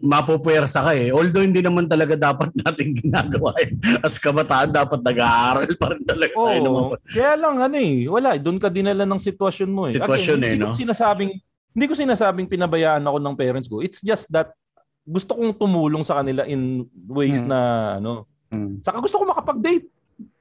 mapupuwersa ka eh. Although hindi naman talaga dapat natin ginagawa eh. As kabataan, dapat nag-aaral pa rin talaga tayo. ng mga-
Oo. Kaya lang ano eh, wala, doon ka dinala ng sitwasyon mo eh.
Sitwasyon
Again,
eh,
hindi
no?
Ko sinasabing hindi ko sinasabing pinabayaan ako ng parents ko. It's just that gusto kong tumulong sa kanila in ways
Hmm.
na ano.
Hmm.
Saka gusto ko makapag-date.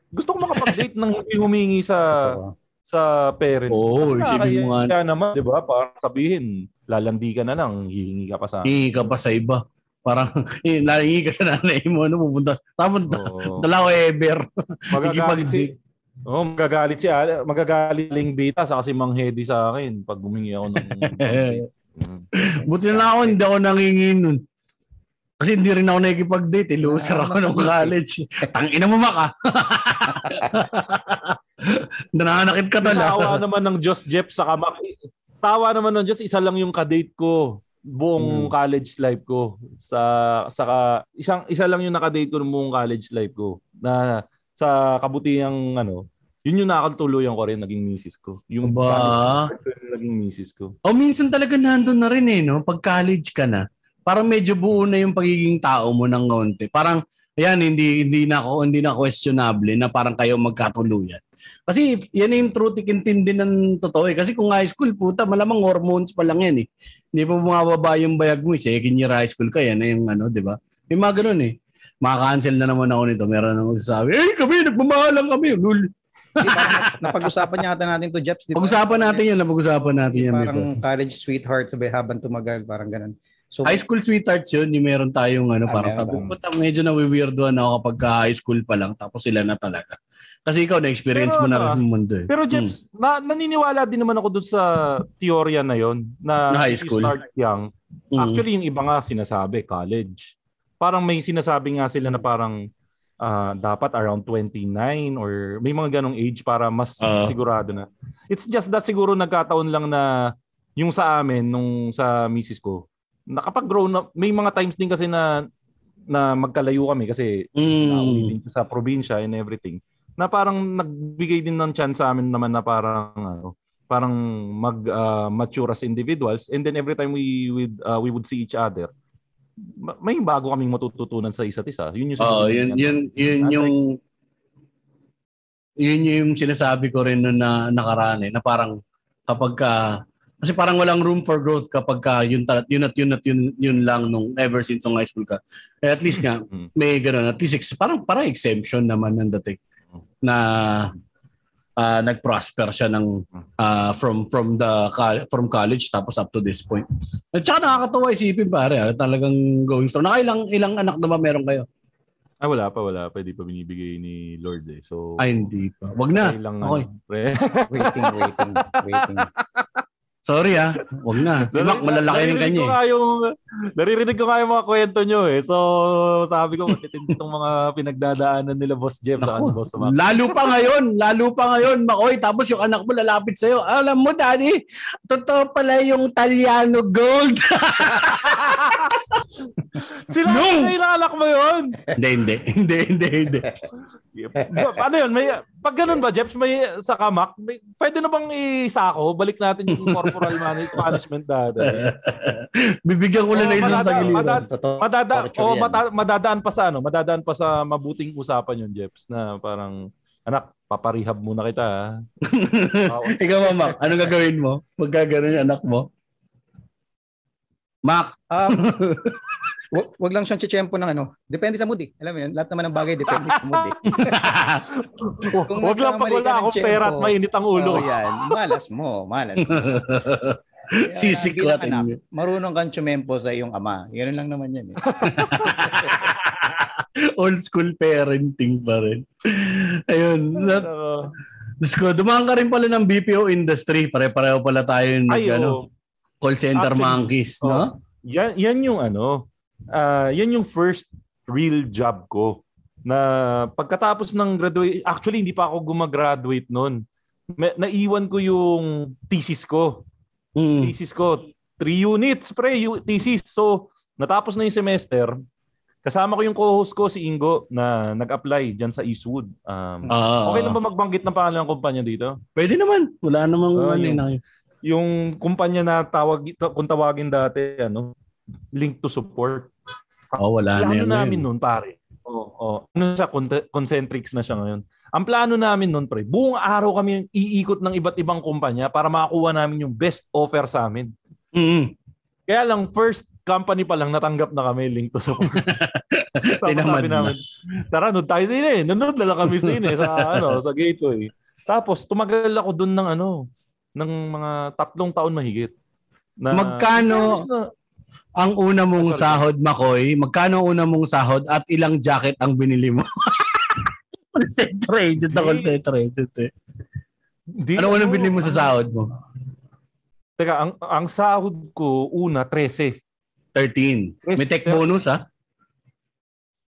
Gusto ko makapag-date nang humingi sa
Totoo.
Sa parents.
Oo,
Kasi
isipin mo nga.
nakakaya naman, 'di ba? Para sabihin, lalandi ka na lang, hihingi ka pa sa
Hingi ka pa sa iba. Parang, eh, nahingi ka sa nanay mo, ano, pupunta. Tapos,
Oo.
dala ko ever.
magagalit.
Higipag-date.
Oh, magagalit si Ale, magagalit Ling Beta sa kasi Mang Hedy sa akin pag humingi ako ng.
Buti na lang ako, hindi ako nangingi nun. Kasi hindi rin ako nakikipag-date. Eh. Loser ako nung college. Tangina mo, Maka. Nananakit ka
Tawa
talaga.
naman ng Diyos Jeff sa kamak. Tawa naman ng Diyos, isa lang yung kadate ko buong
Hmm.
college life ko. Sa sa isang isa lang yung nakadate ko ng buong college life ko na sa kabutihang ano, yun yung nakakatuluyan ko rin naging misis ko. Yung
Ba?
ko, naging misis ko.
O minsan talaga nandun na rin eh, no? Pag college ka na, parang medyo buo na yung pagiging tao mo ng konti. Parang, ayan, hindi, hindi na ako, hindi na questionable na parang kayo magkatuluyan. Kasi yan yung true tikintindi ng totoo eh. Kasi kung high school, puta, malamang hormones pa lang yan eh. Hindi pa bumababa yung bayag mo eh. Second year high school ka, yan na yung ano, di ba? May mga ganun eh. Maka-cancel na naman ako nito. Meron na magsasabi, eh kami, nagmamahalan kami. Lul.
Napag-usapan niya ata natin to, Jeps. Di ba?
Pag-usapan natin yan, napag-usapan natin yan.
Parang
before.
college sweetheart sabi habang tumagal, parang ganun. So,
High school sweethearts yun, yung meron tayong ano,
Ah,
parang sabi, puta, medyo na-weirdoan ako kapag ka high school pa lang, tapos sila na talaga. Kasi ikaw, na-experience
Pero
mo na
ano,
rin yung mundo eh.
Pero Jeps, na, naniniwala din naman ako doon sa teorya na yon na
Na high
if you
school.
start young.
Mm.
Actually, yung iba nga sinasabi, college. Parang may sinasabi nga sila na parang ah, dapat around 29 or may mga ganong age para mas
Ah.
sigurado na. It's just that siguro nagkataon lang na yung sa amin, nung sa misis ko, nakapag-grow na, may mga times din kasi na na magkalayo kami kasi
Mm.
din sa probinsya and everything na parang nagbigay din ng chance sa amin naman na parang ano parang mag uh, mature as individuals and then every time we would uh, we would see each other ma- may bago kaming matututunan sa isa't isa yun yung sasabihin
yun,
niya.
yun, yun yung yun yung sinasabi ko rin noon na nakaraan eh, na parang kapag ka, kasi parang walang room for growth kapag ka yun, yun at yun at yun, yun lang nung ever since nung high school ka. Eh, at least nga,
Mm.
may ganun, at least parang, parang exemption naman ng dating na ah, nag-prosper siya ng ah, from from the from college tapos up to this point. At saka nakakatawa isipin pare, ah, talagang going strong. Nakailang ilang anak na ba meron kayo?
ah wala pa wala pa hindi pa binibigay ni Lord eh so
Ay, hindi pa. Wag na.
kailang,
Okay.
ano, pre.
waiting, waiting, waiting.
Sorry ah, wag na. Si Mac malalaki
ng
kanya. Eh.
Yung, naririnig ko nga yung mga kwento nyo eh. So sabi ko matitindi itong mga pinagdadaanan nila Boss Jeff sa
ano,
Boss Mac.
Lalo pa ngayon, lalo pa ngayon, Makoy. Tapos yung anak mo lalapit sa'yo. Alam mo, Daddy, totoo pala yung Taliano Gold.
Sila
no!
ilalak mo yun?
hindi, hindi. Hindi, hindi, hindi.
ano yun? May, pag ganun ba, Jeps, may sa kamak, may, pwede na bang isako? Balik natin yung temporal punishment dada.
Bibigyan ko na
oh,
ng isang tagiliran.
Madada,
Totoo,
madada,
oh,
mata, madadaan pa sa ano, madadaan pa sa mabuting usapan yun, Jeps, na parang anak, paparihab muna kita. Ha?
Ikaw, Mamak, anong gagawin mo? Magkaganon yung anak mo? Mac!
Um, wag, wag lang siyang chichempo ng ano. Depende sa mood eh. Alam mo yun, lahat naman ng bagay depende sa mood eh. Kung
Huwag lang pag wala akong pera at mainit ang ulo.
Oh, yan. Malas mo, malas mo. Kaya
Sisiklatin
anak,
niyo.
Marunong kang tsumempo sa iyong ama. Ganun lang naman yan eh.
Old school parenting pa rin. Ayun. That,
Uh,
Diyos ko, dumaan ka rin pala ng BPO industry. Pare-pareho pala tayo yung
ay,
ano,
oh,
call center
Actually,
monkeys,
oh,
no?
yan, yan yung ano, ah yan yung first real job ko. Na pagkatapos ng graduate, actually hindi pa ako gumagraduate noon. Naiwan ko yung thesis ko.
Mm.
thesis ko. Three units, pre, thesis. So, natapos na yung semester. Kasama ko yung co-host ko, si Ingo, na nag-apply dyan sa Eastwood. Um,
Ah,
okay lang ba magbanggit ng pangalan ng kumpanya dito?
Pwede naman. Wala namang
Oh,
ano
yung-
yun.
Yung kumpanya na tawag, kung tawagin dati, ano, link to support.
Oh, wala na
plano
yan.
namin
ngayon.
noon, pare. Oo, oh, Ano siya, con- concentrics na siya ngayon. Ang plano namin noon, pre, buong araw kami iikot ng iba't ibang kumpanya para makakuha namin yung best offer sa amin.
Mm.
Kaya lang, first company pa lang natanggap na kami link to support. Tapos sabi
na.
namin, tara, nanood tayo sine. Nanood na lang kami sine sa, ano, sa gateway. Tapos, tumagal ako doon ng ano, ng mga tatlong taon mahigit. Na,
Magkano?
Na,
Ang una mong
Sorry.
sahod, Makoy, magkano ang una mong sahod at ilang jacket ang binili mo? concentrated na concentrated eh.
di,
Ano unang binili mo sa sahod mo?
Teka, ang, ang sahod ko, una, 13.
13. May tech bonus ha?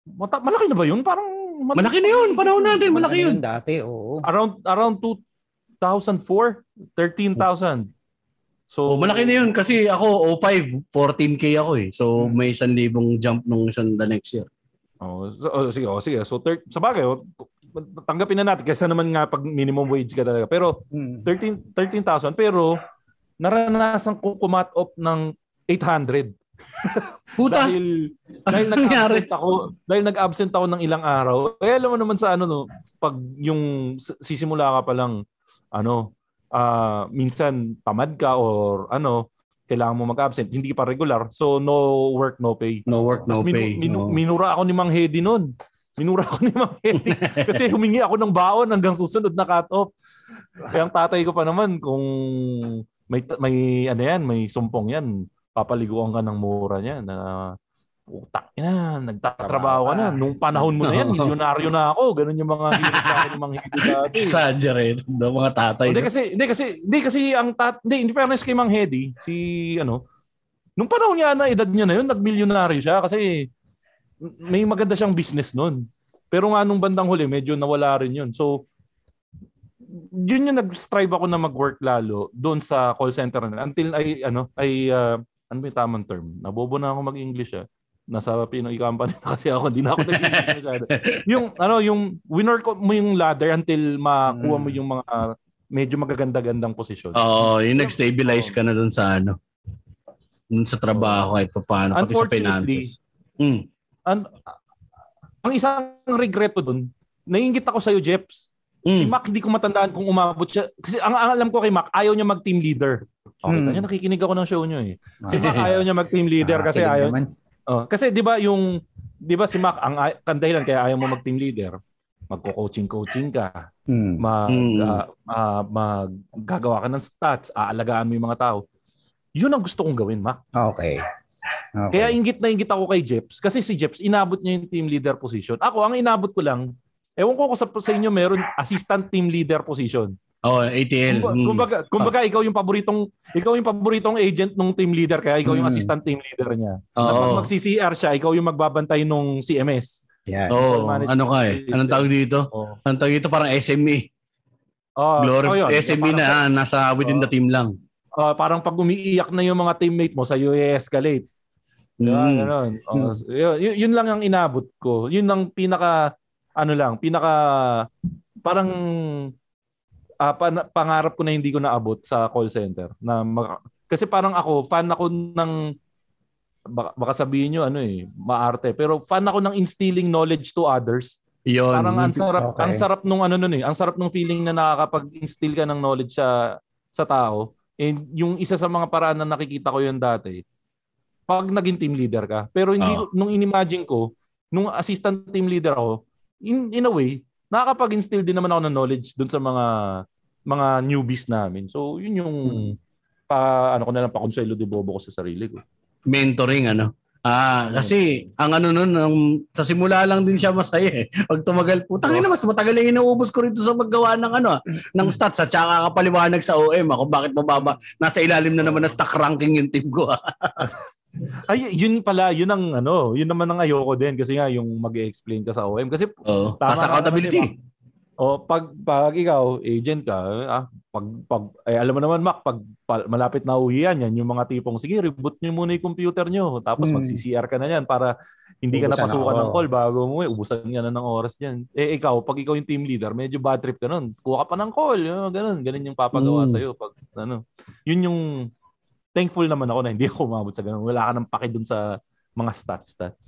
Mata- malaki na ba yun? Parang mat-
Malaki na yun. Panahon natin. Malaki yun.
Ano dati, oo.
around around 2004, 13,000. So
Oh, malaki na yun kasi ako 05, 14k ako eh. So
Hmm.
may 1,000 jump nung isang the next year.
Oh, so, oh, sige, oh, sige. So thir- sa bagay, oh, tanggapin na natin kasi naman nga pag minimum wage ka talaga. Pero
Hmm.
13 13,000 pero naranasan ko kumat up ng 800
Puta,
dahil dahil
nangyari?
nag-absent ako dahil nag-absent ako ng ilang araw. Kaya alam mo naman sa ano no, pag yung sisimula ka pa lang ano, ah minsan tamad ka or ano, kailangan mo mag-absent, hindi pa regular. So no work, no pay.
no work, no
minu-
pay.
minu-
no.
minura ako ni Mang Hedy noon. Minura ako ni Mang Hedy kasi humingi ako ng baon hanggang susunod na cut-off. Kaya ang tatay ko pa naman kung may may ano yan, may sumpong yan, papaliguan ka ng mura niyan na utak na, nagtatrabaho ka na. Nung panahon mo na yan, milyonaryo na ako. Ganun yung mga hirit sa akin ng mga Hedy dati.
Exaggerated daw mga tatay.
Hindi kasi hindi kasi hindi kasi ang tat hindi in fairness kay Mang Hedy, si ano, nung panahon niya na edad niya na yun, nagmilyonaryo siya kasi may maganda siyang business noon. Pero nga nung bandang huli, medyo nawala rin yun. So, yun yung nag-strive ako na mag-work lalo doon sa call center na until ay ano ay ah, ano ba yung tamang term? Nabobo na ako mag-English ah. Nasa Pinoy company na kasi ako, hindi na ako nag-English masyado. yung ano, yung winner ko mo yung ladder until makuha mo
Mm.
yung mga medyo magaganda-gandang posisyon.
Oo, yung nag-stabilize ka na dun sa ano. Dun sa trabaho kahit pa paano, pati sa finances. Mm.
An- ang isang regret ko dun, naiingit ako sa'yo, Jeps. Si
Mm.
Mac, hindi ko matandaan kung umabot siya. Kasi ang, ang alam ko kay Mac, ayaw niya mag-team leader. Okay,
Hmm.
niya, nakikinig ako ng show niyo eh. Si
Ah.
Mac ayaw niya mag-team leader kasi
Nakakilig
ayaw.
naman.
Oh, kasi 'di ba yung 'di ba si Mac ang ay- ang dahilan kaya ayaw mo mag-team leader, magko-coaching-coaching ka,
Hmm.
mag
Mm.
ah, ah, maggagawa ka ng stats, aalagaan mo yung mga tao. Yun ang gusto kong gawin, Mac.
Okay. okay.
Kaya ingit na ingit ako kay Jeps kasi si Jeps inabot niya yung team leader position. Ako ang inabot ko lang Ewan ko kung sa, sa inyo meron assistant team leader position.
Oh, ATL.
Kumbaga,
Mm.
kumbaga, kumbaga ikaw yung paboritong ikaw yung paboritong agent ng team leader kaya ikaw yung
Mm.
assistant team leader niya.
Oo.
Na pag mag-CCR siya, ikaw yung magbabantay nung CMS.
Oo,
management
ano ka eh? Anong tawag dito?
Oh.
Anong tawag dito? Parang SME.
Oh,
Glory,
oh, yun.
SME
Parang-
na ah, nasa within
Oo.
the team lang.
oh, parang pag umiiyak na yung mga teammate mo sa escalate Diba?
Mm.
Ganun. Oh, yun, yun- yun lang ang inabot ko. Yun ang pinaka ano lang, pinaka parang ah, pan- pangarap ko na hindi ko naabot sa call center na maka- kasi parang ako fan ako ng baka, baka sabihin nyo ano eh maarte pero fan ako ng instilling knowledge to others
Yun.
parang ang sarap
Okay.
ang sarap nung ano nun eh ang sarap nung feeling na nakakapag-instill ka ng knowledge sa sa tao and yung isa sa mga paraan na nakikita ko yun dati pag naging team leader ka. Pero hindi ko, nung inimagine ko, nung assistant team leader ako, in, in a way, nakakapag-instill din naman ako ng knowledge dun sa mga mga newbies namin. So, yun yung pa ano ko na lang pa konsuelo de bobo ko sa sarili ko.
Mentoring, ano? Ah, kasi ang ano nun, ang, sa simula lang din siya masaya eh. Pag tumagal, putang ina mas matagal yung inuubos ko rito sa maggawa ng ano, ah, ng stats at saka kapaliwanag sa OM ako bakit mababa. Nasa ilalim na naman ng stock ranking yung team ko.
Ay, yun pala, yun ang ano, yun naman ang ayoko din kasi nga yung mag-explain ka sa OM kasi
Oo.
Tama ka
accountability.
O pag pag ikaw agent ka, ah, pag pag eh, alam mo naman Mac, pag pa- malapit na uwian yan, yung mga tipong sige, reboot niyo muna yung computer niyo, tapos
Hmm.
mag-CCR ka na yan para hindi ka
Ubusan
napasukan
ako.
ng call bago umuwi, ubusan ka na ng oras diyan. Eh ikaw, pag ikaw yung team leader, medyo bad trip ka nun. Kuha ka pa ng call, yung ganun, ganun yung papagawa
Hmm.
sa pag ano. Yun yung thankful naman ako na hindi ako umabot sa ganun. Wala ka nang paki dun sa mga stats stats.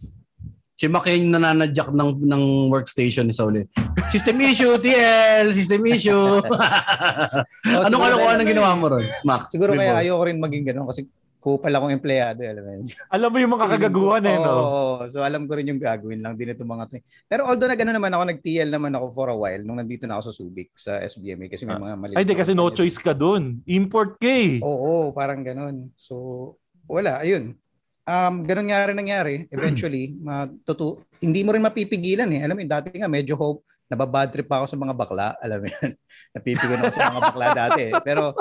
Si Mac yung nananadjak ng, ng workstation ni Sauli. System issue, TL! System issue!
Oh,
Anong kalokohan ang ginawa mo ron, Mac?
Siguro kaya ayoko rin maging ganun kasi kupal akong empleyado. Alam mo yun.
Alam mo yung mga kakagaguhan eh, no?
Oo, so alam ko rin yung gagawin lang din itong mga thing. Pero although na gano'n naman ako, nag-TL naman ako for a while nung nandito na ako sa Subic, sa SBMA kasi may mga mali.
Ah. Ay, di kasi no choice ka dun. Import ka eh.
Oo, parang ganun. So, wala, ayun. Um, ganun nga rin nangyari. Eventually, matutu hindi mo rin mapipigilan eh. Alam mo, dati nga medyo hope, nababad trip pa ako sa mga bakla. Alam mo yan. Napipigon ako sa mga bakla dati. eh. Pero,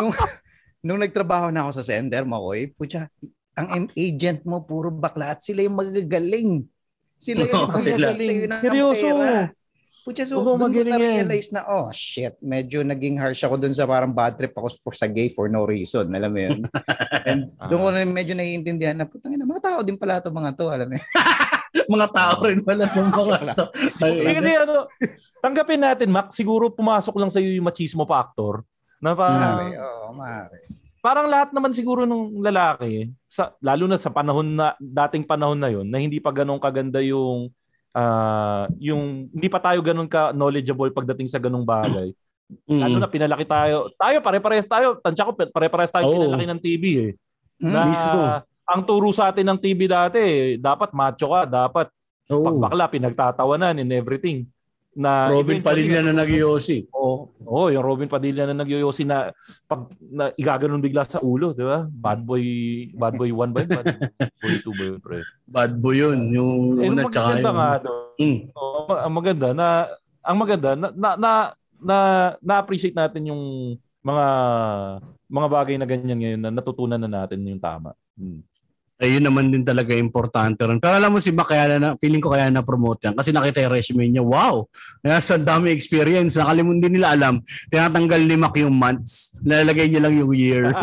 nung, nung nagtrabaho na ako sa sender, Makoy, putya, ang M- agent mo, puro bakla at sila yung magagaling. Sila yung
sila.
magagaling ng
Seryoso.
pera. Putya, so
Oo,
doon ko na-realize na, oh shit, medyo naging harsh ako dun sa parang bad trip ako for, sa gay for no reason. Alam mo yun? And doon ko na medyo naiintindihan na, putang ina, mga tao din pala to mga to. Alam mo yun?
mga tao rin pala itong mga to.
Hindi kasi ano, tanggapin natin, Mac, siguro pumasok lang sa iyo yung machismo factor. Na pa,
Mare, oo, mare.
parang lahat naman siguro ng lalaki, sa, lalo na sa panahon na, dating panahon na yon na hindi pa ganun kaganda yung, ah, yung, hindi pa tayo ganun ka knowledgeable pagdating sa ganung bagay. Lalo
Mm.
na pinalaki tayo. Tayo, pare-pares tayo. Tansya ko, pare-pares tayo
Oo.
pinalaki ng TV eh.
Hmm?
Na,
Mismo.
ang turo sa atin ng TV dati, dapat macho ka, dapat
Oo.
pagbakla, pinagtatawanan and everything. Na
Robin Padilla na nag-yosi.
Oo, oh, yung Robin Padilla na nagyoyosi na pag na, igaganon bigla sa ulo, di ba? Bad boy, bad boy 1 ba yun? Bad boy 2 ba yun, pre?
Bad boy yun. Yung
Eh,
una tsaka
nga, no?
Mm.
Oo, ma- ang maganda na, ang maganda na, na, na, na, na-appreciate natin yung mga mga bagay na ganyan ngayon na natutunan na natin yung tama. Hmm.
Ayun naman din talaga importante ron. Pero alam mo si Mac, kaya na, feeling ko kaya na-promote yan. Kasi nakita yung resume niya, wow! Nasa dami experience. Nakalimutan din nila alam. Tinatanggal ni Mac yung months. Nalalagay niya lang yung year.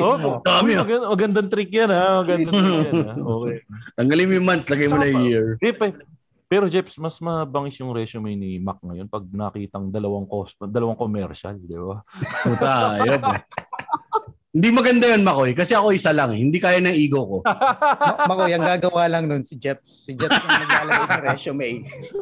oh,
Dami,
uy,
oh.
magand- magandang trick yan ha. Magandang trick yan ha. Okay.
Tanggalin mo yung months, lagay mo na yung year.
Pero Jeps, mas mabangis yung resume ni Mac ngayon pag nakitang dalawang cost, dalawang commercial, di ba?
Puta, ayun. Hindi maganda yun, Makoy. Kasi ako isa lang. eh. Hindi kaya ng ego ko.
Ma- Mako, yung gagawa lang nun si Jeps. Si Jeps yung naglalagay sa resume.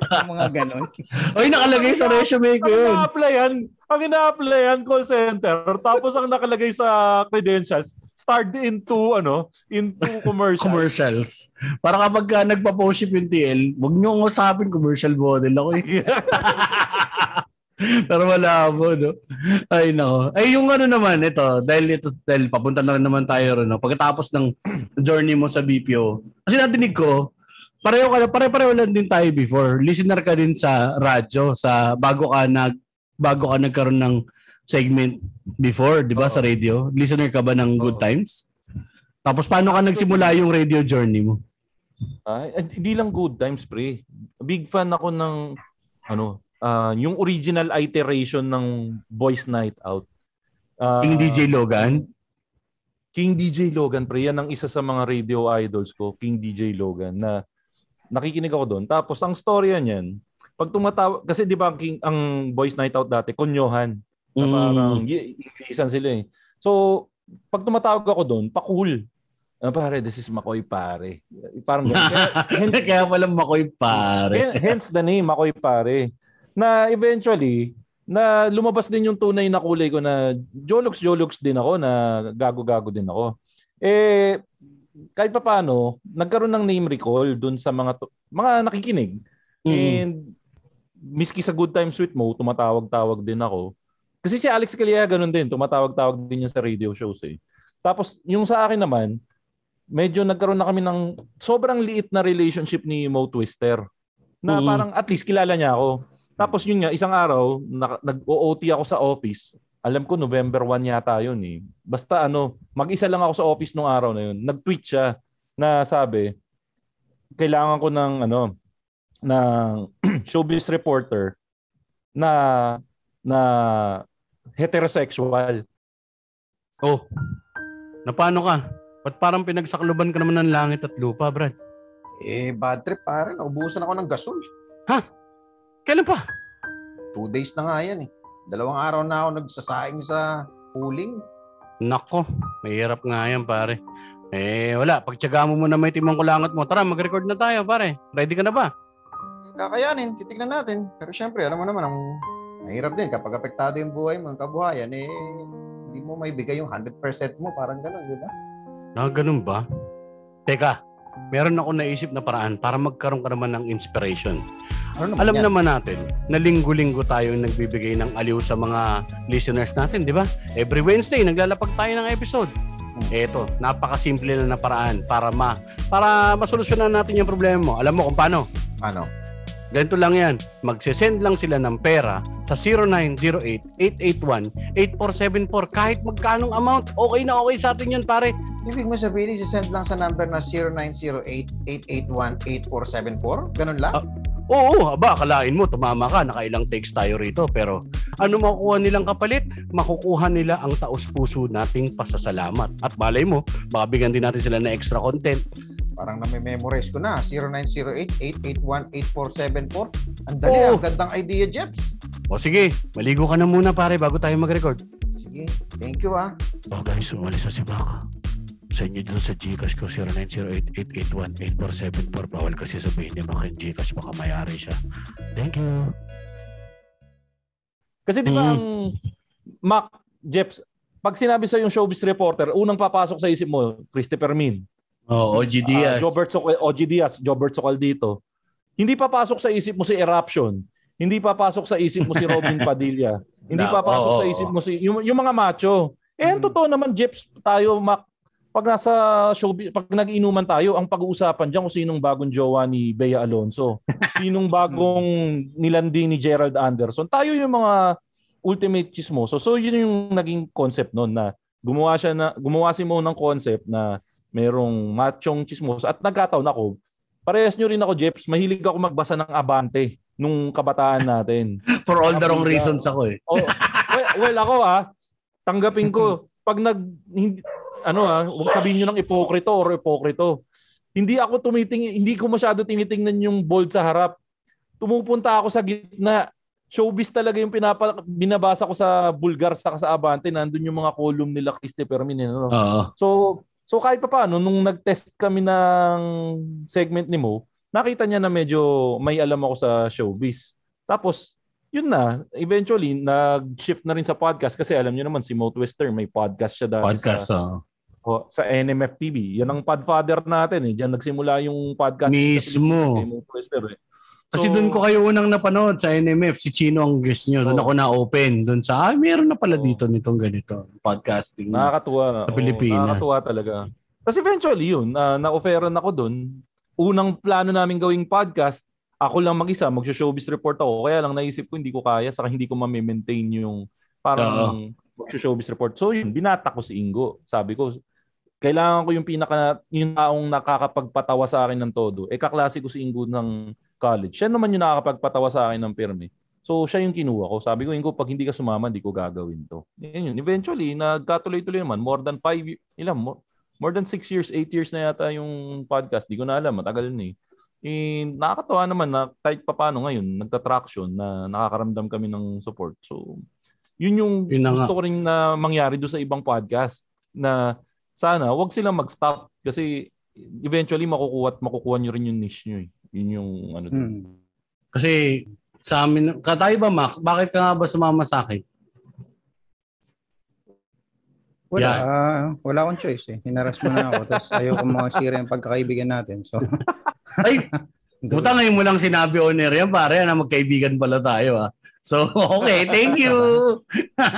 Yung mga ganun.
Oy, nakalagay sa resume ko
Ang
yun.
ina-applyan, ang ina-applyan call center, tapos ang nakalagay sa credentials, starred into ano, into commercial.
Commercials. Para kapag ka nagpa-post yung TL, huwag niyo akong usapin commercial model ako eh. Pero wala mo, no? Ay, nako. Ay, yung ano naman, ito, dahil ito, dahil papunta na rin naman tayo rin, no? Pagkatapos ng journey mo sa BPO, kasi natinig ko, pareho ka, pare-pareho lang din tayo before. Listener ka din sa radyo, sa bago ka nag, bago ka nagkaroon ng segment before, di ba, sa radio? Listener ka ba ng Good
Oo.
Times? Tapos paano ka nagsimula yung radio journey mo?
Ay, hindi lang good times, pre. Big fan ako ng ano, ah, yung original iteration ng Boys Night Out. Ah,
King DJ Logan?
King DJ Logan, pre. Yan ang isa sa mga radio idols ko, King DJ Logan, na nakikinig ako doon. Tapos ang storya niyan, pag tumatawa, kasi di ba ang, King, ang Boys Night Out dati, konyohan. Na parang,
Mm.
Inglesan sila eh. So, pag tumatawag ako doon, pa-cool. Ah, pare, this is Makoy pare. Parang ganun. Kaya, hence,
Kaya pala makoy pare.
hen- hence the name, Makoy pare. Na eventually, na lumabas din yung tunay na kulay ko na jologs din ako na gago-gago din ako. Eh, kahit pa paano, nagkaroon ng name recall dun sa mga to- mga nakikinig.
Mm.
And miski sa Good Times with Mo, tumatawag-tawag din ako. Kasi si Alex Calleja ganun din, tumatawag-tawag din yun sa radio shows eh. Tapos yung sa akin naman, medyo nagkaroon na kami ng sobrang liit na relationship ni Mo Twister. Na
Mm.
parang at least kilala niya ako. Tapos yun nga, isang araw, na, nag-OOT ako sa office. Alam ko November 1 yata yun eh. Basta ano, mag-isa lang ako sa office nung araw na yun. Nag-tweet siya na sabi, kailangan ko ng ano, ng showbiz reporter na na heterosexual.
Oh. Na paano ka? Ba't parang pinagsakluban ka naman ng langit at lupa, Brad?
Eh, bad trip pare. Naubusan ako ng gasol.
Kailan pa?
Two days na nga yan eh. Dalawang araw na ako nagsasaing sa pooling.
Nako, mahirap nga yan, pare. Eh, wala. Pagtyaga mo muna may timang kulangot mo. Tara, mag-record na tayo, pare. Ready ka na ba?
Kakayanin, titignan natin. Pero syempre, alam mo naman, ang mahirap din kapag apektado yung buhay mo, ang kabuhayan, eh, hindi mo may bigay yung 100% mo. Parang gano'n, di ba?
Na ganun ba? Teka, meron ako naisip na paraan para magkaroon ka naman ng inspiration.
Ano naman
Alam
yan?
naman natin na linggo-linggo tayo yung nagbibigay ng aliw sa mga listeners natin, di ba? Every Wednesday, naglalapag tayo ng episode. Eto, napakasimple lang na paraan para ma para masolusyonan natin yung problema mo. Alam mo kung paano?
Ano?
Ganito lang yan. Magsisend lang sila ng pera sa 0908-881-8474. Kahit magkanong amount, okay na okay sa atin yun, pare.
Ibig mo sabihin, send lang sa number na 0908-881-8474? Ganun lang?
Ah. Oo, aba, akalain mo, tumama ka, nakailang takes tayo rito. Pero ano makukuha nilang kapalit? Makukuha nila ang taos-puso nating pasasalamat. At malay mo, baka bigyan din natin sila na extra content.
Parang na-memorize ko na. 0908-881-8474. Ang dali,
Oo.
ang gandang idea, Jeps.
O sige, maligo ka na muna pare bago tayo mag-record.
Sige, thank you ah.
Oh guys, umalis na si Baka. Sa inyo dito sa Gcash ko, 0908-881-8474. Bawal kasi sabihin ni Mac yung Gcash, baka mayari siya. Thank you.
Kasi di ba
Mm.
ang Mac, Jeps, pag sinabi sa yung showbiz reporter, unang papasok sa isip mo, Christopher Min.
Oo, OG
Ah, Jobert Sokal, OG Diaz, Jobert Sokal dito. Hindi papasok sa isip mo si Eruption. Hindi papasok sa isip mo si Robin Padilla. Hindi
Na-
papasok
oo,
sa isip mo si yung, yung mga macho. Eh, ang
Mm.
totoo naman, Jeps, tayo, Mac, pag nasa showbiz, pag nag-inuman tayo, ang pag-uusapan diyan kung sinong bagong jowa ni Bea Alonso, sinong bagong nilandi ni Gerald Anderson. Tayo yung mga ultimate chismoso. So yun yung naging concept noon na gumawa siya na gumawa si Mo ng concept na merong machong chismoso at nagkataon ako. Parehas nyo rin ako, Jeps. Mahilig ako magbasa ng Abante nung kabataan natin.
For all the wrong reasons ako eh.
Oh, well, well, ako ah, tanggapin ko. Pag nag, hindi, ano ah, huwag sabihin nyo ng ipokrito or ipokrito. Hindi ako tumitingin, hindi ko masyado tinitingnan yung bold sa harap. Tumupunta ako sa gitna. Showbiz talaga yung pinapa, binabasa ko sa Bulgar sa sa Abante. Nandun yung mga column nila Christopher Min. Ano?
Oo.
So, so kahit pa paano, nung nag-test kami ng segment ni Mo, nakita niya na medyo may alam ako sa showbiz. Tapos, yun na, eventually, nag-shift na rin sa podcast kasi alam niyo naman, si Mo Twister, may podcast siya dati
Podcast,
sa,
oo.
Oh, sa NMF TV. Yan ang podfather natin eh. Diyan nagsimula yung podcast.
Mismo.
Twister eh.
Kasi
So-
doon ko kayo unang napanood sa NMF, si Chino ang guest nyo. Doon
Oo.
ako na-open. Doon sa, ah, meron na pala
Oo.
dito nitong ganito. Podcasting.
Nakakatuwa.
Sa Pilipinas.
nakakatuwa talaga. Kasi eventually yun, na na-offeran ako doon. Unang plano namin gawing podcast, ako lang mag-isa, mag-showbiz report ako. Kaya lang naisip ko hindi ko kaya, saka hindi ko ma-maintain yung parang mag-showbiz report. So yun, binata ko si Ingo. Sabi ko, kailangan ko yung pinaka, yung taong nakakapagpatawa sa akin ng todo. Eh kaklase ko si Ingo ng college. Siya naman yung nakakapagpatawa sa akin ng pirmi. So siya yung kinuha ko. Sabi ko, Ingo, pag hindi ka sumama, hindi ko gagawin to. Yan yun. Eventually, nagkatuloy-tuloy naman. More than five, ilan mo? More than six years, eight years na yata yung podcast. Di ko na alam. Matagal na eh. Eh, nakakatawa naman na kahit papano ngayon, nagta-traction na nakakaramdam kami ng support. So, yun yung
Yun nga.
gusto ko rin na mangyari do sa ibang podcast na sana wag silang mag-stop kasi eventually makukuha at makukuha nyo rin yung niche nyo eh. Yun yung ano.
Hmm.
Kasi sa amin, katayo ba Mac? Bakit ka nga ba sumama sa akin?
Wala,
Yan.
ah, wala akong choice eh. Hinaras mo na ako. Tapos ayaw ko masira yung pagkakaibigan natin. So,
Ay, buta ngayon mo lang sinabi on air yan, pare, na magkaibigan pala tayo, ah. So, okay, thank you.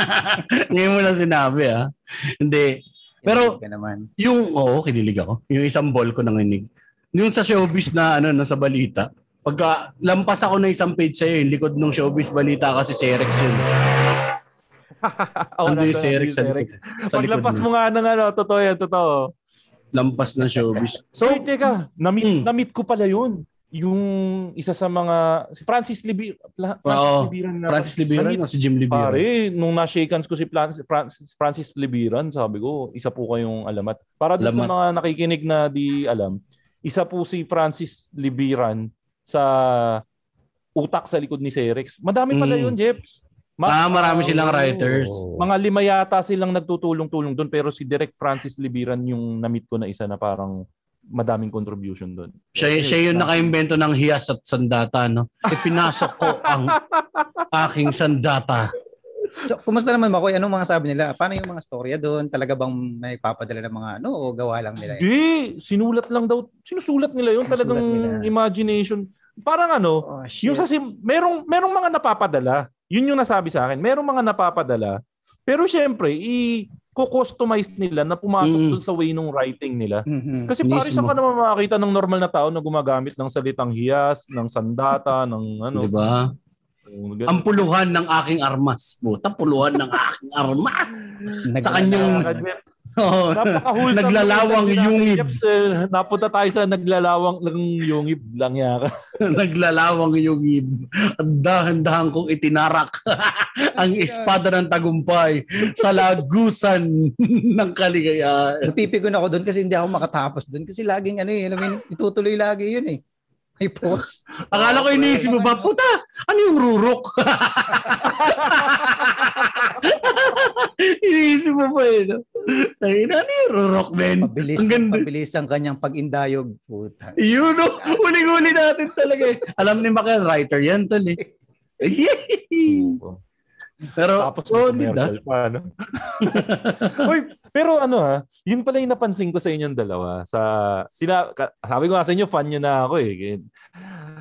ngayon mo lang sinabi, ah. Hindi. Pero-
naman.
Yung, oo, kinilig ako. Yung isang ball ko nanginig. Yung sa showbiz na, ano, na sa balita, pagka lampas ako na isang page sa'yo, yung likod ng showbiz balita kasi si Rex yun.
Oh,
Ando yung si Rex sa. Sa
Paglampas mo nga ng ano, totoo yan, totoo.
Lampas ng showbiz.
So,
So,
Wait, teka, na-meet,
Hmm.
na-meet ko pala yun. Yung isa sa mga, si Francis Libir, Francis
Oo,
Libiran na.
Francis Libiran o si Jim Libiran?
Pare, nung na-shakans ko si Francis, Francis, Libiran, sabi ko, isa po kayong alamat. Para doon sa
Alamat.
mga nakikinig na di alam, isa po si Francis Libiran sa utak sa likod ni Serex. Madami pala
Mm.
yun, Jeps. Ma-
Ah, marami silang writers.
Mga lima yata silang nagtutulong-tulong doon pero si Direct Francis Libiran yung na-meet ko na isa na parang madaming contribution doon.
Siya, siya yung nakaimbento ng hiyas at sandata, no? Ipinasok ko ang aking sandata.
So, kumusta naman Makoy? Anong mga sabi nila? Paano yung mga storya doon? Talaga bang may papadala ng mga ano o gawa lang nila?
Hindi, sinulat lang daw. Sinusulat nila yun.
Sinusulat
Talagang
nila.
imagination. Parang ano,
Oh, shit.
yung sa sim, merong, merong mga napapadala. Yun yung nasabi sa akin. Merong mga napapadala. Pero syempre, i-customize nila na pumasok
Mm.
dun sa way ng writing nila.
Mhm.
Kasi pare saan ka naman makakita ng normal na tao na gumagamit ng salitang hiyas, ng sandata, ng ano.
Di ba? Ang puluhan ng aking armas. Puta, puluhan ng aking armas. Sa kanyang-
Napaka-wholesome
Naglalawang
yung
yungib.
Eh, napunta tayo sa naglalawang lang yungib lang yaka.
Naglalawang yung ib. Ang dahan-dahan kong itinarak ang espada ng tagumpay sa lagusan ng kaligayahan.
Napipigon ako doon kasi hindi ako makatapos doon kasi laging ano eh, I mean, itutuloy lagi yun eh. May post.
Akala ko iniisip mo ba, puta, ano yung rurok? iniisip mo pa eh, no? Ay, ano yung rurok, men?
Pabilis,
Ang ganda.
pabilis ang kanyang pag-indayog. Puta.
Yun, no? Uli-uli natin talaga eh. Alam ni Makel, writer yan, tol eh. Pero,
Tapos
oh, na.
commercial pa, no? Uy, pero ano ha, yun pala yung napansin ko sa inyong dalawa. Sa, sina, ka- sabi ko nga sa inyo, fan nyo na ako eh.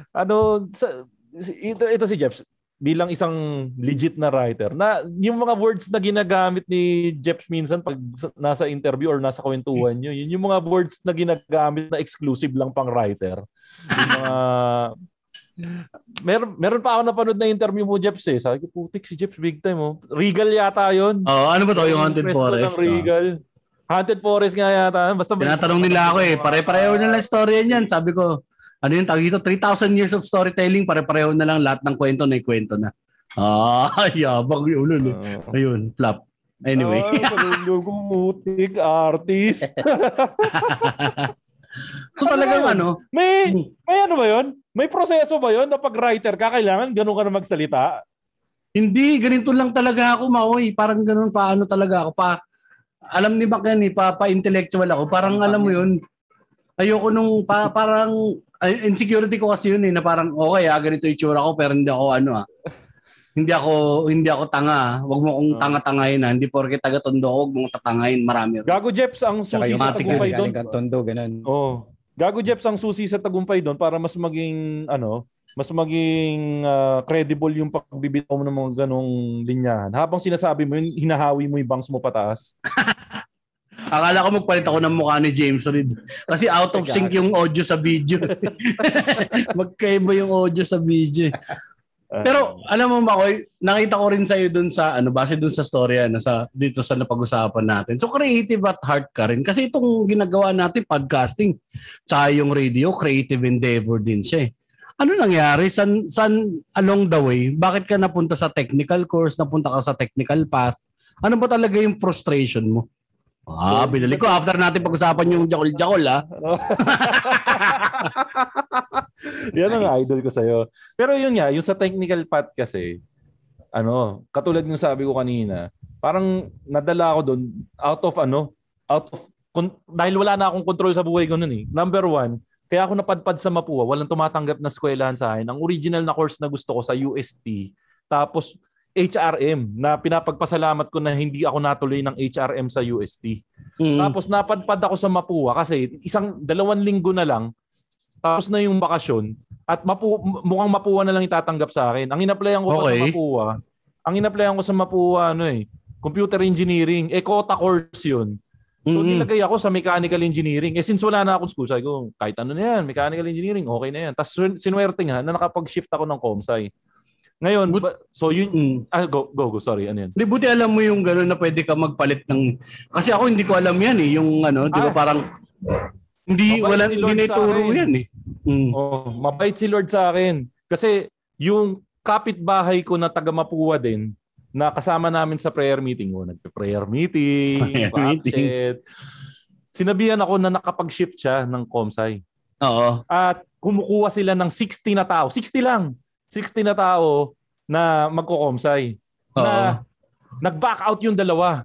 Ano, sa, si- ito, ito si Jeps, bilang isang legit na writer, na yung mga words na ginagamit ni Jeps minsan pag sa- nasa interview or nasa kwentuhan nyo, yun yung mga words na ginagamit na exclusive lang pang writer. Yung mga meron, meron pa ako napanood na interview mo, Jeps eh. Sabi ko, putik si Jeps big time oh. Regal yata yon.
Oh, ano ba to yung Haunted Forest?
Ng Regal. Haunted Forest nga yata. Basta
Tinatanong nila ako eh, pare-pareho na lang storya niyan. Sabi ko, ano yung tawag dito? 3,000 years of storytelling, pare-pareho na lang lahat ng kwento na kwento na. Ah, yabang yun. Ulo,
Uh,
Ayun, flap. Anyway.
Ay, putik, artist.
so talagang ano,
May, may ano ba yun? May proseso ba yun na pag writer ka, kailangan ganun ka na magsalita?
hindi, ganito lang talaga ako, Maoy. Parang ganun, paano talaga ako. Pa, alam ni Mac yan eh, pa, pa-intellectual ako. Parang alam mo yun, ayoko nung, pa, parang, insecurity ko kasi yun eh, na parang, okay ah, ganito yung itsura ko, pero hindi ako ano ah. Hindi ako hindi ako tanga. ah. Huwag mo akong
Ah.
tanga-tangahin ah. Hindi porke taga-tondo ako, huwag mo akong tatangahin. Marami.
Gago Jeps ang susi sa tagumpay doon.
galing tondo, ganun.
Oh. Gago Jeps ang susi sa tagumpay doon para mas maging ano, mas maging ah, credible yung pagbibitaw mo ng mga ganong linyahan. Habang sinasabi mo yun, hinahawi mo yung bangs mo pataas.
Akala ko magpalit ako ng mukha ni James Reed. Kasi out of sync yung audio sa video. Magkaiba yung audio sa video. Pero alam mo ba, Koy, nakita ko rin sa'yo dun sa, ano, base dun sa storya, ano, sa, dito sa napag-usapan natin. So creative at heart ka rin. Kasi itong ginagawa natin, podcasting, tsaka yung radio, creative endeavor din siya eh. Ano nangyari? San, san along the way? Bakit ka napunta sa technical course? Napunta ka sa technical path? Ano ba talaga yung frustration mo? Ah, binalik ko. After natin pag-usapan yung jakol-jakol, ah.
Yan ang
Nice.
idol ko sa'yo. Pero yun nga, yung sa technical part kasi, ano, katulad ng sabi ko kanina, parang nadala ako doon out of ano, out of, kun- dahil wala na akong control sa buhay ko noon eh. Number one, kaya ako napadpad sa Mapua, walang tumatanggap na eskwelahan sa akin. Ang original na course na gusto ko sa UST, tapos HRM na pinapagpasalamat ko na hindi ako natuloy ng HRM sa UST.
Mm.
Tapos napadpad ako sa Mapua kasi isang dalawang linggo na lang tapos na yung bakasyon at mapu, mukhang Mapua na lang itatanggap sa akin. Ang inapplyan ko
Okay.
sa Mapua, ang inapplyan ko sa Mapua ano eh, computer engineering, eh quota course yun. So
Mm-mm.
nilagay ako sa mechanical engineering. Eh since wala na akong school, sabi ko, kahit ano na yan, mechanical engineering, okay na yan. Tapos sinuwerte nga na nakapag-shift ako ng Comsci. Ngayon,
But-
ba- so yun,
Mm.
ah, go, go, go, sorry, ano yan?
Di buti alam mo yung gano'n na pwede ka magpalit ng... Kasi ako hindi ko alam yan eh. Yung ano, di ba
Ah.
parang... Hindi,
Mabait
wala,
si
hindi na yan eh. Mm.
Oh, mabait si Lord sa akin. Kasi yung kapitbahay ko na taga Mapua din, na kasama namin sa prayer meeting, oh, nagpe-prayer meeting,
Prayer meeting.
Sinabihan ako na nakapag-shift siya ng Comsci.
Oo.
At kumukuha sila ng 60 na tao. 60 lang. 60 na tao na magko-Comsci.
Oo.
Na nag-back out yung dalawa.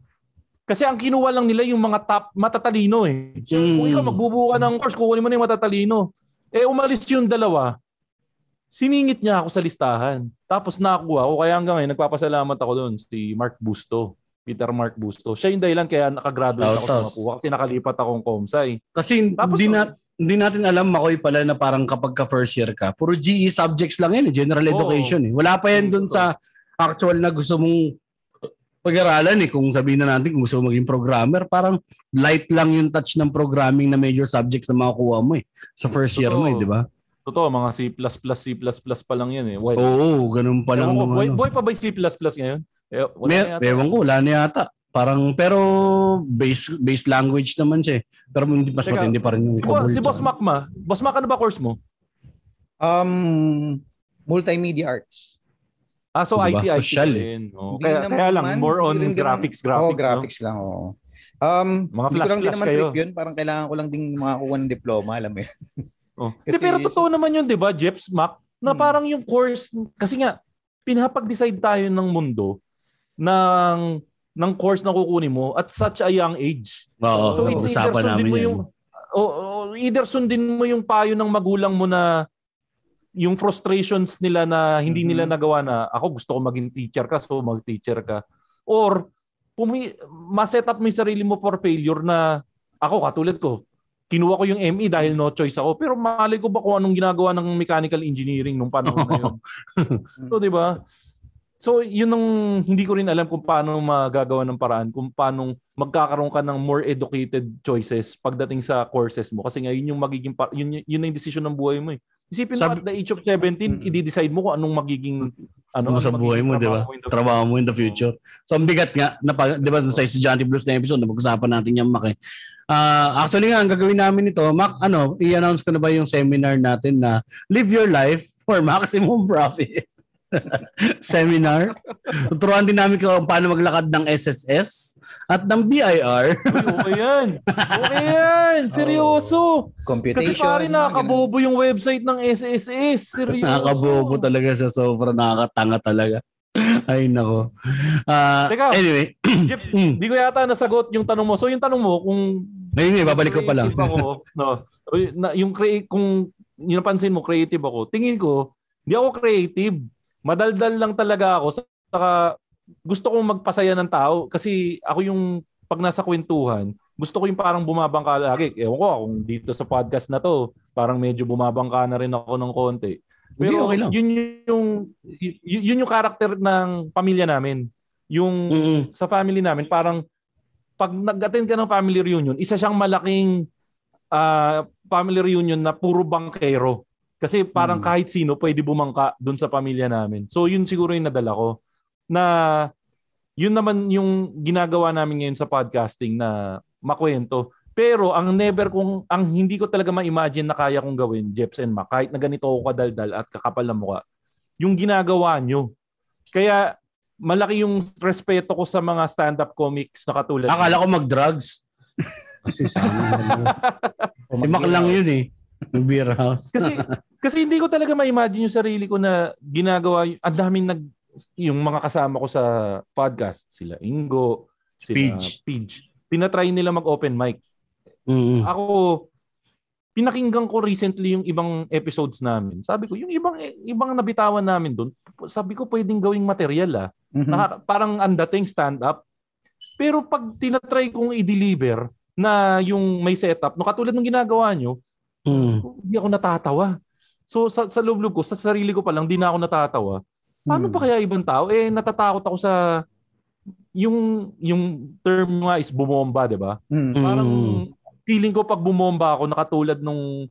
Kasi ang kinuha lang nila yung mga top matatalino eh. So, Kung
Mm.
ikaw magbubuo ka ng course, kukunin mo na yung matatalino. Eh umalis yung dalawa. Siningit niya ako sa listahan. Tapos nakuha ako. Kaya hanggang ngayon, nagpapasalamat ako doon. Si Mark Busto. Peter Mark Busto. Siya yung dahilan kaya nakagraduate ako sa. Mapua kasi nakalipat akong Comsci.
Kasi
Tapos,
hindi, na, hindi natin alam, Makoy, pala na parang kapag ka first year ka, puro GE subjects lang yan, eh, general education. Eh. Wala pa yan dun sa actual na gusto mong pag-aralan eh. Kung sabihin na natin kung gusto mo maging programmer, parang light lang yung touch ng programming na major subjects na makukuha mo eh. Sa first year mo eh, di ba?
Totoo, mga C++, C++ pa lang yan eh. Why?
Oo, ganun pa lang.
Ewan ko, boy,
ano.
boy pa ba yung C++ ngayon? Eh, wala
May,
na yata.
ewan ko, wala na yata. Parang, pero base base language naman siya eh. Pero hindi mas
Teka,
matindi pa rin yung
Si,
COBOL
si Boss Mac ma, Boss Mac, ano ba course mo?
Um, multimedia arts.
Ah, so
Diba?
IT, IT
Social eh.
din. Oh, kaya,
naman,
kaya lang, more on graphics, graphics.
Oo,
no?
graphics lang, oo. Um,
Mga
hindi ko lang din naman
kayo.
trip yun. Parang kailangan ko lang ding makakuha ng diploma, alam mo yun.
Oh.
Kasi-
pero totoo naman yun, di ba, Jeps Mac? Na
Hmm.
parang yung course, kasi nga, pinapag-decide tayo ng mundo ng ng course na kukunin mo at such a young age.
Oo,
So it's either sundin
namin
mo yung o, o, either sundin mo yung payo ng magulang mo na yung frustrations nila na hindi
Mhm.
nila nagawa na ako gusto ko maging teacher ka so mag-teacher ka or pumi ma-set up mo yung sarili mo for failure na ako katulad ko kinuha ko yung ME dahil no choice ako pero malay ko ba kung anong ginagawa ng mechanical engineering nung panahon na yun so di ba So, yun ang hindi ko rin alam kung paano magagawa ng paraan, kung paano magkakaroon ka ng more educated choices pagdating sa courses mo. Kasi nga, yun yung magiging, yun, yun ang decision ng buhay mo eh. Isipin mo
Sabi-
at the age of 17,
Mm.
i-decide mo kung anong magiging
Ano
ano,
sa buhay mo, di ba?
trabaho mo in the
mo future. So, ang bigat nga, na, di ba, sa Estudyante Blues na episode, napag-usapan natin Mac eh. Ah, actually nga, ang gagawin namin ito, Mac, ano, i-announce ko na ba yung seminar natin na Live Your Life for Maximum Profit? seminar. Tuturuan din namin kung paano maglakad ng SSS at ng BIR.
Uy, okay yan. Okay yan. Seryoso. Kasi
Computation.
pare
mga ganun.
nakakabobo yung website ng SSS. Seryoso.
Nakakabobo talaga siya. Sobrang nakakatanga talaga. Ay, nako. Ah,
Teka.
anyway,
Jeff,
mm,
Hindi ko yata nasagot yung tanong mo. So yung tanong mo kung
ayun, babalik ko pa lang.
Ako, no. Yung create kung yung napansin mo creative ako. Tingin ko hindi ako creative. Madaldal lang talaga ako saka gusto kong magpasaya ng tao kasi ako yung pag nasa kwentuhan, gusto ko yung parang bumabangka lagi. Ewan ko kung dito sa podcast na to, parang medyo bumabangka na rin ako ng konti. Pero
okay lang.
yun yung y- yun yung karakter ng pamilya namin. Yung
Mm-mm.
sa family namin, parang pag nag-attend ka ng family reunion, isa siyang malaking ah, family reunion na puro bangkero. Kasi parang
Mm.
kahit sino pwede bumangka dun sa pamilya namin. So yun siguro yung nadala ko. Na yun naman yung ginagawa namin ngayon sa podcasting na makwento. Pero ang never kong, ang hindi ko talaga ma-imagine na kaya kong gawin, Jeps and Mac, kahit na ganito ako kadaldal at kakapal na mukha, yung ginagawa nyo. Kaya malaki yung respeto ko sa mga stand-up comics na katulad.
Akala ko mag-drugs. Kasi sana. si Mac lang yun eh. Yung beer house.
Kasi kasi hindi ko talaga ma-imagine yung sarili ko na ginagawa y- ang daming nag yung mga kasama ko sa podcast, sila Ingo, sila
Pidge.
Pidge. Tinatry nila mag-open mic.
Mm.
Ako pinakinggan ko recently yung ibang episodes namin. Sabi ko, yung ibang ibang nabitawan namin doon, sabi ko pwedeng gawing material ah.
Mhm.
Nakaka- parang ang dating stand up. Pero pag tinatry kong i-deliver na yung may setup, no katulad ng ginagawa nyo,
Mm.
hindi ako natatawa. So sa, sa loob-loob ko, sa sarili ko pa lang, di na ako natatawa. Paano
Hmm.
pa kaya ibang tao? Eh, natatakot ako sa yung yung term nga is bumomba, di ba?
Mhm.
Parang
Mm.
feeling ko pag bumomba ako, nakatulad nung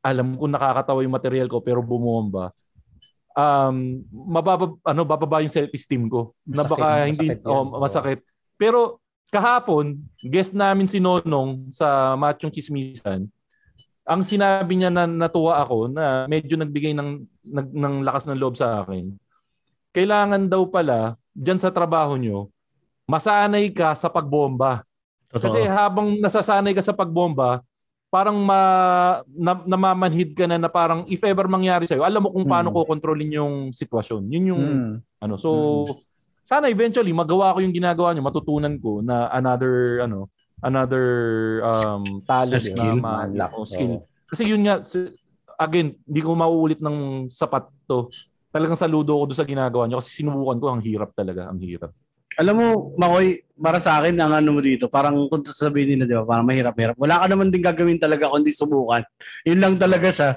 alam ko nakakatawa yung material ko pero bumomba. Um, mababa ano bababa yung self-esteem ko. na
Masakit,
baka hindi
masakit yan.
oh, masakit. Pero kahapon, guest namin si Nonong sa Machong Chismisan. Ang sinabi niya na natuwa ako na medyo nagbigay ng nag, ng lakas ng loob sa akin. Kailangan daw pala diyan sa trabaho nyo, masanay ka sa pagbomba.
Totoo.
Kasi habang nasasanay ka sa pagbomba, parang ma, na, namamanhid ka na na parang if ever mangyari sa'yo, alam mo kung paano
Mm.
ko kontrolin yung sitwasyon. Yun yung
Mhm.
ano. So, sana eventually magawa ko yung ginagawa nyo, matutunan ko na another ano, another um talent
skill.
na ma-
Unlock.
oh, skill.
Oo.
Kasi yun nga again, hindi ko mauulit ng sapat to. Talagang saludo ako doon sa ginagawa nyo kasi sinubukan ko ang hirap talaga, ang hirap.
Alam mo, Makoy, para sa akin, ang ano mo dito, parang kung sasabihin nila, di ba, parang mahirap-hirap. Wala ka naman din gagawin talaga kundi subukan. Yun lang talaga siya.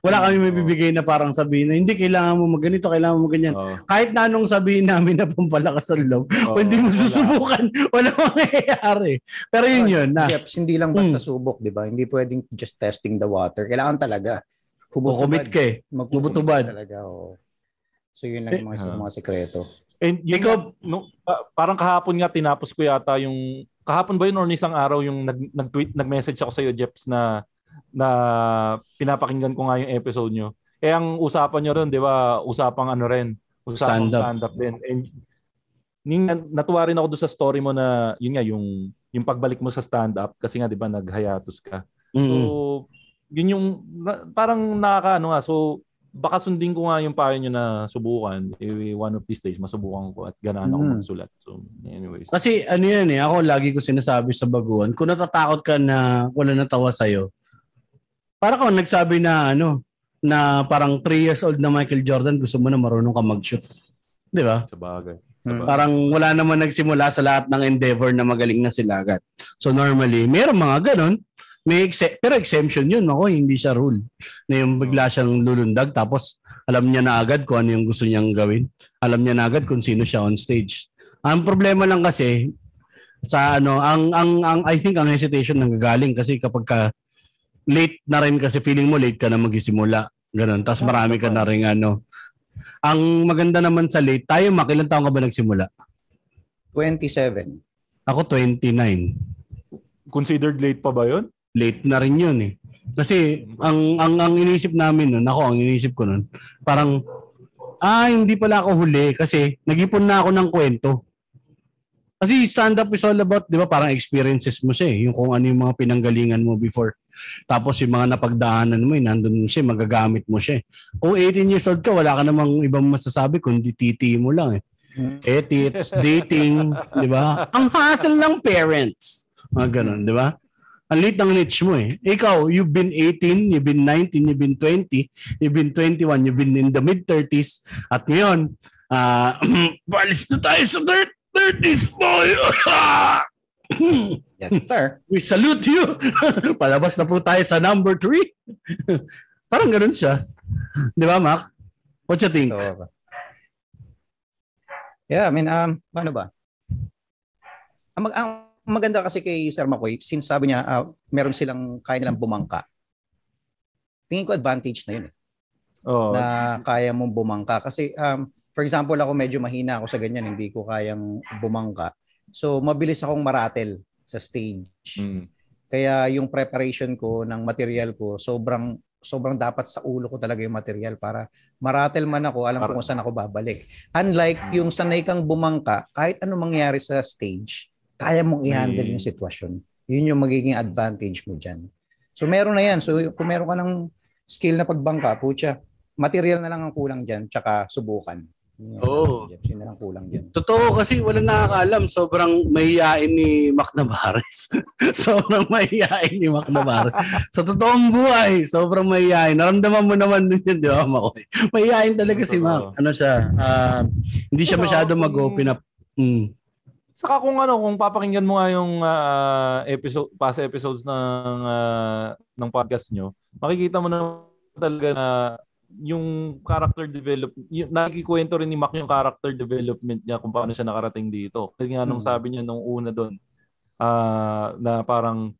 Wala kami may bibigay na parang sabihin na, hindi, kailangan mo magganito, kailangan mo ganyan.
Oo.
Kahit na anong sabihin namin na pampalakas ang loob,
Oo,
kung hindi mo susubukan, wala mangyayari. Pero yun yun, na
Jeps, hindi lang basta subok, di ba? Hindi pwedeng just testing the water. Kailangan talaga.
kukumit ka eh. Bubutubad.
Talaga, oo. So yun lang yung mga,
Ah.
mga sekreto.
And yun
Ikaw-
no, pa- parang kahapon nga tinapos ko yata yung kahapon ba yun or isang araw yung nag nag-tweet nag-message ako sa iyo Jeps na na pinapakinggan ko nga yung episode nyo. Eh ang usapan nyo ron, 'di ba? Usapang ano rin, usapang
Stand-up.
stand-up din. And yung, natuwa rin ako doon sa story mo na yun nga yung yung pagbalik mo sa stand-up kasi nga 'di ba nag-hiatus ka. So,
Mm.
yun yung na- parang nakakaano nga. So, baka sundin ko nga yung payo nyo na subukan. Eh, one of these days, masubukan ko at ganahan ako
Mm.
magsulat. So, anyways.
Kasi ano yan eh, ako lagi ko sinasabi sa baguhan, kung natatakot ka na wala natawa sa'yo, para ka nagsabi na ano, na parang 3 years old na Michael Jordan, gusto mo na marunong ka mag-shoot. Di ba?
Sa bagay.
Mm.
bagay.
Parang wala naman nagsimula sa lahat ng endeavor na magaling na sila agad. So normally, meron mga ganun. May exe- pero exemption yun, ako, hindi siya rule. Na yung bigla siyang lulundag tapos alam niya na agad kung ano yung gusto niyang gawin. Alam niya na agad kung sino siya on stage. Ang problema lang kasi sa ano, ang ang ang I think ang hesitation nanggagaling kasi kapag ka late na rin kasi feeling mo late ka na magsisimula. Ganun. Tapos marami ka na rin ano. Ang maganda naman sa late, tayo makilang taong ka ba nagsimula?
27.
Ako 29.
Considered late pa ba yun?
Late na rin yun eh. Kasi ang ang ang inisip namin noon, ako ang inisip ko noon, parang ah hindi pala ako huli kasi nag-ipon na ako ng kwento. Kasi stand up is all about, 'di ba, parang experiences mo siya, eh, yung kung ano yung mga pinanggalingan mo before. Tapos yung mga napagdaanan mo, eh, nandun siya, magagamit mo siya. eh. Kung 18 years old ka, wala ka namang ibang masasabi kundi titi mo lang eh.
Hmm.
Edits, dating, di ba? Ang hassle ng parents. Mga ganun, di ba? Ang late ng niche mo eh. Ikaw, you've been 18, you've been 19, you've been 20, you've been 21, you've been in the mid-30s. At ngayon, ah, balis na tayo sa thir- 30s, boy!
Yes, sir.
We salute you! Palabas na po tayo sa number 3. Parang ganun siya. Di ba, Mac? What you think?
So, yeah, I mean, um, paano ba? Ang, mag- ang maganda kasi kay Sir Makoy, since sabi niya, ah, meron silang kaya nilang bumangka. Tingin ko advantage na yun eh,
Oo.
na kaya mong bumangka. Kasi, um, for example, ako medyo mahina ako sa ganyan, hindi ko kayang bumangka. So, mabilis akong maratel sa stage.
Mm.
Kaya yung preparation ko ng material ko, sobrang sobrang dapat sa ulo ko talaga yung material para maratel man ako, alam ko kung saan ako babalik. Unlike yung sanay kang bumangka, kahit ano mangyari sa stage, kaya mong i-handle yung sitwasyon. Yun yung magiging advantage mo dyan. So meron na yan. So kung meron ka ng skill na pagbangka, putya, material na lang ang kulang dyan, tsaka subukan. Yun,
Oo.
Yun na lang kulang dyan.
Totoo kasi wala nakakaalam. Sobrang mahihain ni Mac Navarez. sobrang mahihain ni Mac Navarez. Sa totoong buhay, sobrang mahihain. Naramdaman mo naman din yun, di ba, Makoy? Mahihain talaga si Mac. Ano siya? ah, hindi siya masyado mag-open up. Mm.
Saka kung ano, kung papakinggan mo nga yung ah, episode, past episodes ng ah, ng podcast nyo, makikita mo na talaga na yung character develop, yung, nakikikwento rin ni Mac yung character development niya kung paano siya nakarating dito. Kasi nga nung
Hmm.
sabi niya nung una doon, ah, na parang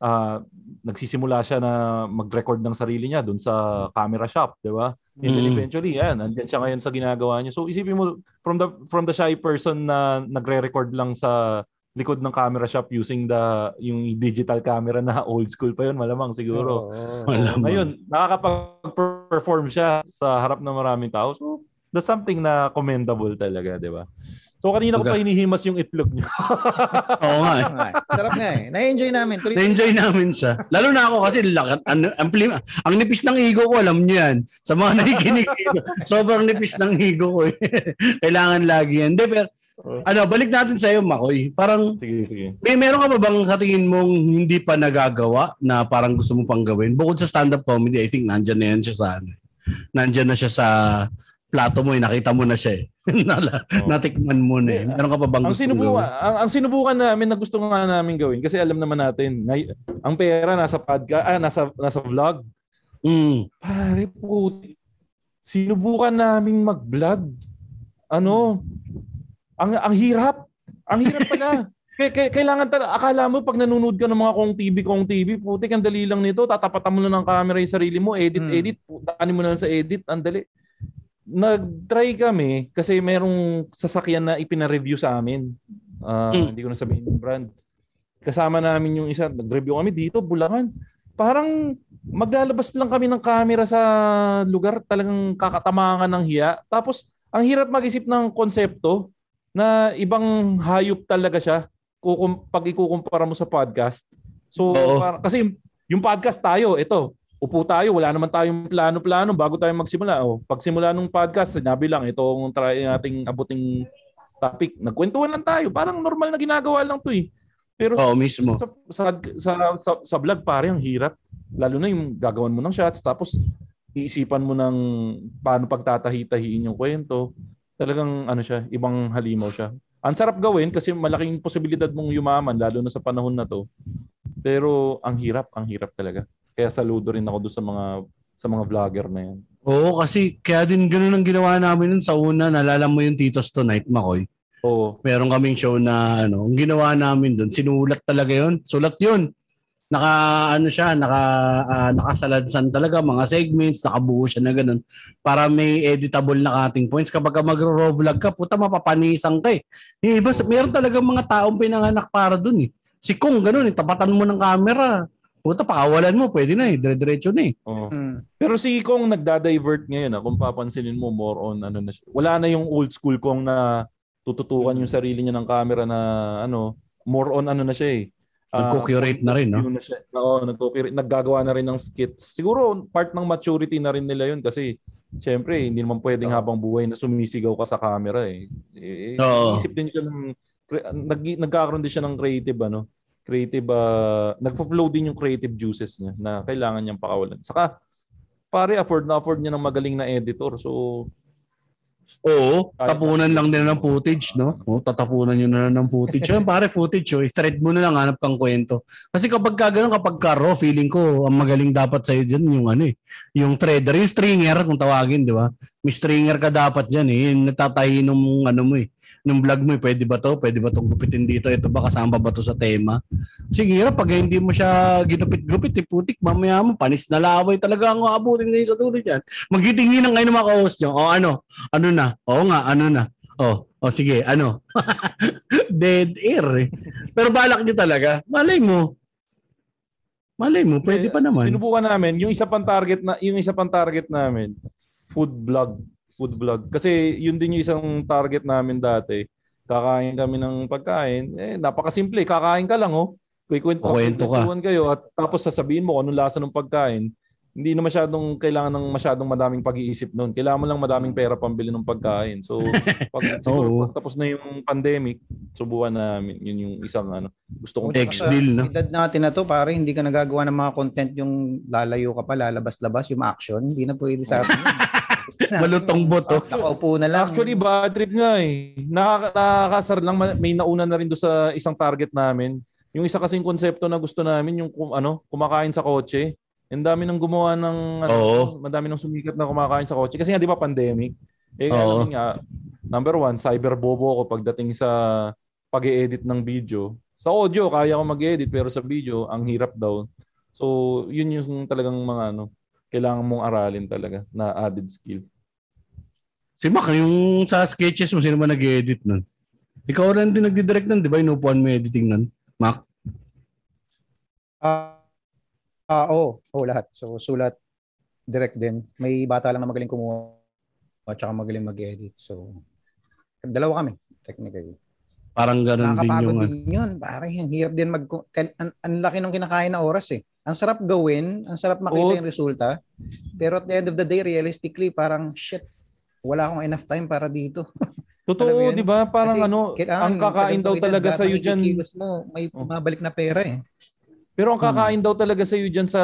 ah, nagsisimula siya na mag-record ng sarili niya doon sa camera shop, di ba? And then
Mm.
eventually, yan, andyan siya ngayon sa ginagawa niya. So isipin mo, from the from the shy person na nagre-record lang sa likod ng camera shop using the yung digital camera na old school pa yun, malamang siguro.
Wala. Malamang.
Ngayon, nakakapag-perform siya sa harap ng maraming tao. So, that's something na commendable talaga, di ba? So, kanina ko
Baga-
pa hinihimas yung itlog niyo.
Oo nga. eh.
Sarap nga eh. Sarap nga eh. Na-enjoy namin. Tuloy
Na-enjoy namin siya. Lalo na ako kasi lakat, ano, ang, plim- ang nipis ng ego ko, alam niyo yan. Sa mga nakikinig dito, sobrang nipis ng ego ko. eh. Kailangan lagi yan. Hindi, pero, ano, balik natin sa iyo, Makoy. Parang,
sige, sige.
may meron ka ba bang sa tingin mong hindi pa nagagawa na parang gusto mo pang gawin? Bukod sa stand-up comedy, I think nandyan na yan siya sa ano. Nandyan na siya sa plato mo, eh. nakita mo na siya eh. Nala-
Oo.
Natikman mo na eh. Meron ka pa bang
Ang
gusto
sinubukan,
gawin?
ang, ang sinubukan namin na gusto nga namin gawin kasi alam naman natin, ngay, ang pera nasa podcast, ah, nasa nasa vlog.
Mm.
Pare po, sinubukan namin mag-vlog. Ano? Ang ang hirap. Ang hirap pala. Kaya- kailangan talaga, akala mo pag nanonood ka ng mga kong TV, kong TV, putik, ang dali lang nito, tatapatan mo na ng camera yung sarili mo, edit,
Hmm.
edit, daanin mo na lang sa edit, ang dali. Nag-try kami kasi merong sasakyan na ipina-review sa amin. Ah,
Mm.
Hindi ko na sabihin yung brand. Kasama namin yung isa, nag-review kami dito, Bulangan. Parang maglalabas lang kami ng camera sa lugar, talagang kakatamangan ng hiya. Tapos, ang hirap mag-isip ng konsepto na ibang hayop talaga siya kukum- pag ikukumpara mo sa podcast. So,
Oo.
parang- kasi yung podcast tayo, ito, upo tayo, wala naman tayong plano-plano bago tayo magsimula. O, pagsimula ng podcast, sinabi lang, ito ang try nating abuting topic. Nagkwentuhan lang tayo. Parang normal na ginagawa lang to eh. Pero
Oo, mismo.
sa, sa, sa, sa, sa vlog pare ang hirap. Lalo na yung gagawan mo ng shots tapos iisipan mo ng paano pagtatahi-tahiin yung kwento. Talagang ano siya, ibang halimaw siya. Ang sarap gawin kasi malaking posibilidad mong yumaman lalo na sa panahon na to. Pero ang hirap, ang hirap talaga. Kaya saludo rin ako doon sa mga sa mga vlogger na yan.
Oo, kasi kaya din ganun ang ginawa namin nun sa una. Nalala mo yung Titos Tonight, Makoy.
Oo.
Meron kaming show na ano, ang ginawa namin doon, sinulat talaga 'yon. Sulat 'yon. Naka ano siya, naka ah, nakasaladsan talaga mga segments, nakabuo siya na ganun para may editable na cutting points kapag ka magro-raw vlog ka, puta mapapanisan ka eh. Yung iba, meron talaga mga taong pinanganak para doon eh. Si Kung ganun, eh, tapatan mo ng camera. Puta, pakawalan mo, pwede na eh, dire-diretso na eh.
Oo.
Mm.
Pero si Kong nagda-divert ngayon ah, kung papansinin mo more on ano na siya. Wala na yung old school Kong na tututukan yung sarili niya ng camera na ano, more on ano na siya eh. Ah,
Nagko-curate na rin, no?
na siya. Oo, nagko-curate, naggagawa na rin ng skits. Siguro part ng maturity na rin nila yun kasi syempre hindi naman pwedeng
Oo.
habang buhay na sumisigaw ka sa camera eh. eh
Oo.
Isip din siya ng nag, nagkakaroon din siya ng creative ano, creative uh, nagfo-flow din yung creative juices niya na kailangan niyang pakawalan. Saka pare afford na afford niya ng magaling na editor. So
Oo, tapunan lang nila ng footage, no? Oo, tatapunan nyo na ng footage. Yun, pare, footage, oh. thread mo na lang, hanap kang kwento. Kasi kapag ka ganun, kapag ka raw, feeling ko, ang magaling dapat sa'yo dyan, yung ano eh, yung threader, yung stringer, kung tawagin, di ba? May stringer ka dapat dyan eh, yung natatahi nung ano mo eh, nung vlog mo eh, pwede ba to? Pwede ba itong gupitin dito? Ito ba kasama ba to sa tema? Sige, hirap, pag hindi mo siya ginupit-gupit, eh, putik, mamaya mo, panis na laway talaga ang abutin ngayon sa tuloy dyan. Magitingin ang kayo ng mga ka-host nyo. O ano, ano na? Oo nga, ano na? Oh, oh sige, ano? Dead air eh. Pero balak niyo talaga. Malay mo. Malay mo, pwede pa naman.
Sinubukan namin yung isa pang target na yung isa pang target namin, food vlog, food vlog. Kasi yun din yung isang target namin dati. Kakain kami ng pagkain. Eh napakasimple, kakain ka lang oh. Kukwento
Kukwento ka.
kayo at tapos sasabihin mo kung anong lasa ng pagkain. Hindi na masyadong kailangan ng masyadong madaming pag-iisip noon. Kailangan mo lang madaming pera pambili ng pagkain. So, pag, siguro, pag tapos na yung pandemic, subukan namin. Yun yung isang ano. Gusto kong
Ex-deal, no?
Edad natin na to, pare, hindi ka nagagawa ng mga content yung lalayo ka pa, lalabas-labas, yung action. Hindi na pwede sa atin.
Malutong boto.
Nakaupo na lang.
Actually, bad trip nga eh. Nakaka- nakakasar lang. ma- May nauna na rin doon sa isang target namin. Yung isa kasing konsepto na gusto namin, yung kum- ano, kumakain sa kotse. Ang dami nang gumawa ng, ano,
Oo.
madami nang sumikat na kumakain sa kotse. Kasi nga, di ba, pandemic. Eh,
Oo.
ano nga, number one, cyber bobo ako pagdating sa pag edit ng video. Sa audio, kaya ko mag-edit, pero sa video, ang hirap daw. So, yun yung talagang mga ano, kailangan mong aralin talaga na added skill.
Si Mac, yung sa sketches mo, sino ba nag-edit nun? Ikaw rin din nagdidirect nun, di ba? Inupuan mo yung editing nun. Mac?
Ah, ah, oo, oo, lahat. So, sulat, direct din. May bata lang na magaling kumuha at saka magaling mag-edit. So, dalawa kami, technically.
Parang ganun din yung... ano.
din yun. Pare, ang hirap din mag... Ang, ang laki ng kinakain na oras eh. Ang sarap gawin, ang sarap makita
Oo.
yung resulta. Pero at the end of the day, realistically, parang shit, wala akong enough time para dito.
Totoo, di ba? Parang
Kasi
ano, ang kakain daw talaga sa iyo diyan.
mo, may
Oh.
mabalik na pera eh.
Pero ang
Hmm.
kakain daw talaga sa iyo diyan sa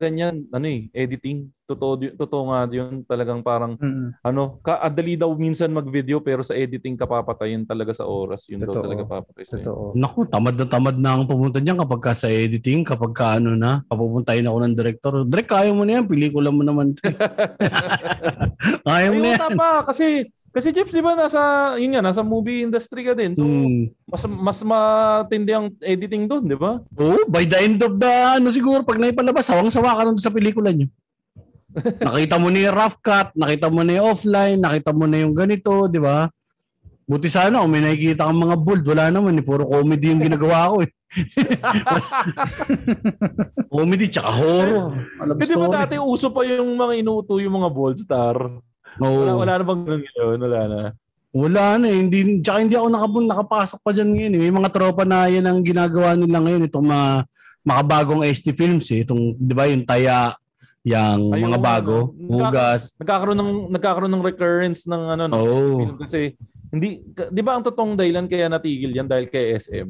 ganyan, ano eh, editing. Totoo, totoo nga yun. Talagang parang
Mm.
ano, ka adali daw minsan mag-video pero sa editing ka papatayin talaga sa oras. Yun daw
Totoo.
talaga papatay sa
Totoo.
Naku, tamad na tamad na ang pumunta diyan kapag ka sa editing, kapag ka ano na, papupuntahin ako ng director. Direk, kaya mo na yan, pelikula mo naman. kaya mo na
Ay,
yan.
wala pa kasi kasi Jeps, di ba nasa yun nga, nasa movie industry ka din. So
Hmm.
mas mas matindi ang editing doon, di ba?
Oo, by the end of the, ano siguro, pag naipalabas, sawang-sawa ka nun sa pelikula nyo. nakita mo na yung rough cut, nakita mo na yung offline, nakita mo na yung ganito, di ba? Buti sana kung may nakikita kang mga bold, wala naman eh. Puro comedy yung ginagawa ko eh. comedy tsaka horror. Alam
Kasi di ba dati uso pa yung mga inuuto yung mga bold star?
Oo.
Wala, wala na bang ganun ngayon? Wala na.
Wala na eh. Hindi, tsaka hindi ako nakabun, nakapasok pa dyan ngayon. eh. May mga tropa na yan ang ginagawa nila ngayon. Itong mga makabagong ST films eh. Itong, di ba, yung taya, yung
Ay,
mga bago, hugas.
Nagkakaroon ng nagkakaroon ng recurrence ng ano film kasi hindi 'di ba ang totoong dahilan kaya natigil yan dahil kay SM.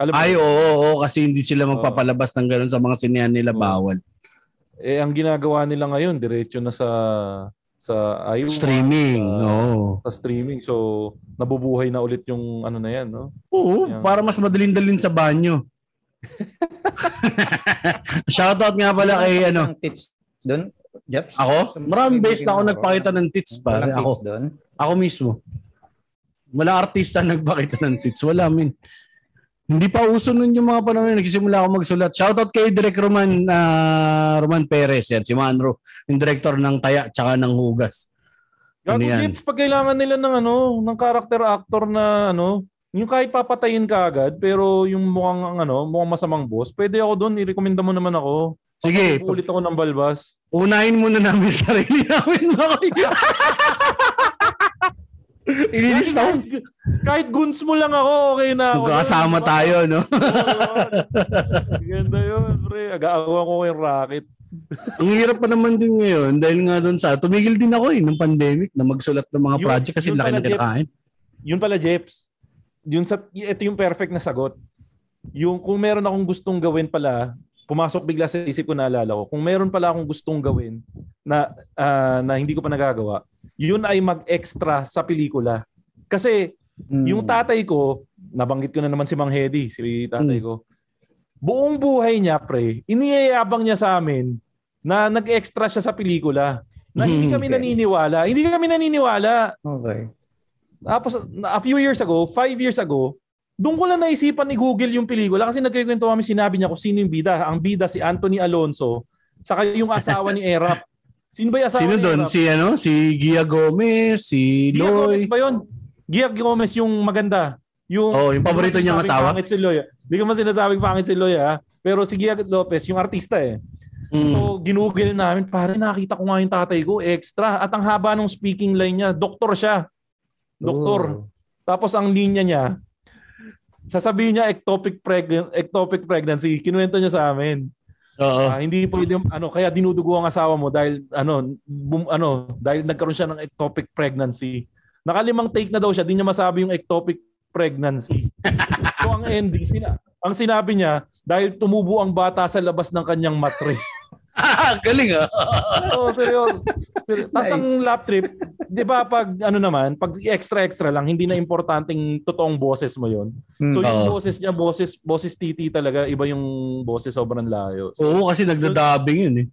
Alam mo,
Ay, oo, oo, kasi hindi sila magpapalabas ng ganun sa mga sinehan nila,
Oo.
bawal.
eh ang ginagawa nila ngayon diretso na sa sa ayun
Streaming,
sa,
oo.
sa streaming. So nabubuhay na ulit yung ano na yan, no?
Oo,
Yan.
para mas madalin-dalin sa banyo. Shoutout nga pala kay ano,
Ang tits doon, Jeps?
ako. Maraming beses na ako nagpakita ng tits pa.
Walang
Ako,
tits doon.
ako mismo. Wala artista nagpakita ng tits. Wala, min. Hindi pa uso nun yung mga panahon na nagsisimula ako magsulat. Shoutout kay Direk Roman, ah, Roman Perez, yan, si Manro, yung director ng Taya tsaka ng Hugas. Ano
Gago
yan?
Jeeps, pag kailangan nila ng ano, ng character actor na ano, yung kahit papatayin ka agad, pero yung mukhang ano, mukhang masamang boss, pwede ako doon, i-recommenda mo naman ako.
Sige,
Ulit ako ng balbas.
unahin muna namin sarili namin. Ilinis ako.
Kahit guns mo lang ako, okay na.
Magkakasama
Diba?
tayo, no?
Ganda yun, pre. Agawa ko yung racket.
Ang hirap pa naman din ngayon dahil nga doon sa, tumigil din ako eh, ng pandemic na magsulat ng mga
Yun-
project kasi
yun
laki na kinakain.
Yun pala, Jeps. Yun sa, ito yung perfect na sagot. Yung kung meron akong gustong gawin pala, pumasok bigla sa isip ko naalala ko. Kung meron pala akong gustong gawin na ah, na hindi ko pa nagagawa, yun ay mag-extra sa pelikula. Kasi
Hmm.
yung tatay ko, nabanggit ko na naman si Mang Hedy, si tatay
Mm.
ko. Buong buhay niya, pre, iniyayabang niya sa amin na nag-extra siya sa pelikula. Na hindi
Mm.
kami naniniwala. Hindi kami naniniwala.
Okay.
Tapos, a few years ago, five years ago, doon ko lang naisipan ni Google yung pelikula kasi nagkikwento kami, sinabi niya kung sino yung bida. Ang bida si Anthony Alonso, saka yung asawa ni Erap. Sino ba yung asawa
Sino
ni
doon?
Erap?
Si ano? Si Gia Gomez, si
Gia Gomez
Loy.
ba yun? Gia Gomez yung maganda. Yung,
Oh, yung paborito niyang asawa?
Pangit si Loy. Hindi ko man sinasabing pangit si Loy ha. Pero si Gia Lopez, yung artista eh.
Mm.
So, ginugil namin, pare nakita ko nga yung tatay ko, extra. At ang haba ng speaking line niya, doktor siya. Doktor.
Oh.
Tapos ang linya niya, sasabihin niya ectopic, pregnant, ectopic pregnancy. Kinuwento niya sa amin.
Oo.
Ah, hindi pwede ano kaya dinudugo ang asawa mo dahil ano bum, ano dahil nagkaroon siya ng ectopic pregnancy. Nakalimang take na daw siya, di niya masabi yung ectopic pregnancy. so ang ending sina ang sinabi niya dahil tumubo ang bata sa labas ng kanyang mattress.
Galing ah.
Oo, seryoso. Seryo- Tapos
Nice.
ang lap trip, 'di ba pag ano naman, pag extra extra lang, hindi na importanteng totoong boses mo 'yon. So
Hmm.
yung
Oo.
boses niya, boses boses titi talaga, iba yung boses sobrang layo. So,
Oo, kasi nagdadabing yun eh.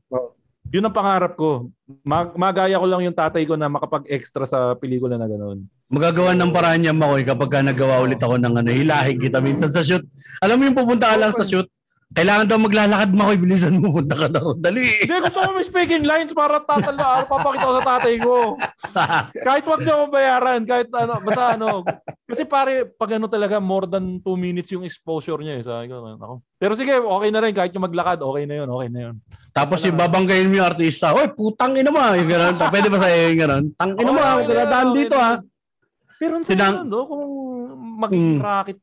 yun ang pangarap ko. Mag magaya ko lang yung tatay ko na makapag-extra sa pelikula na gano'n.
Magagawa ng paraan niya Makoy kapag ka nagawa ulit ako ng ano, hilahin kita minsan sa shoot. Alam mo yung pupunta ka lang sa shoot, kailangan daw maglalakad Makoy, bilisan mo, punta ka daw. Dali.
Hindi, gusto ko may speaking lines para tatala, papakita ko sa tatay ko. Kahit wag niya ako bayaran, kahit ano, basta ano. Kasi pare, pag ano talaga, more than 2 minutes yung exposure niya. Eh. Sabi ko, ako. Pero sige, okay na rin. Kahit yung maglakad, okay na yun, okay na yun.
Tapos yung babanggayin mo yung artista, Oy, putang ina mo. ah." Yung ganun. Pwede ba sa'yo yung ganun? Tang ina mo,
Okay,
okay, dito ha.
Pero ang
Sinang-
no, kung magiging
Mm.
racket,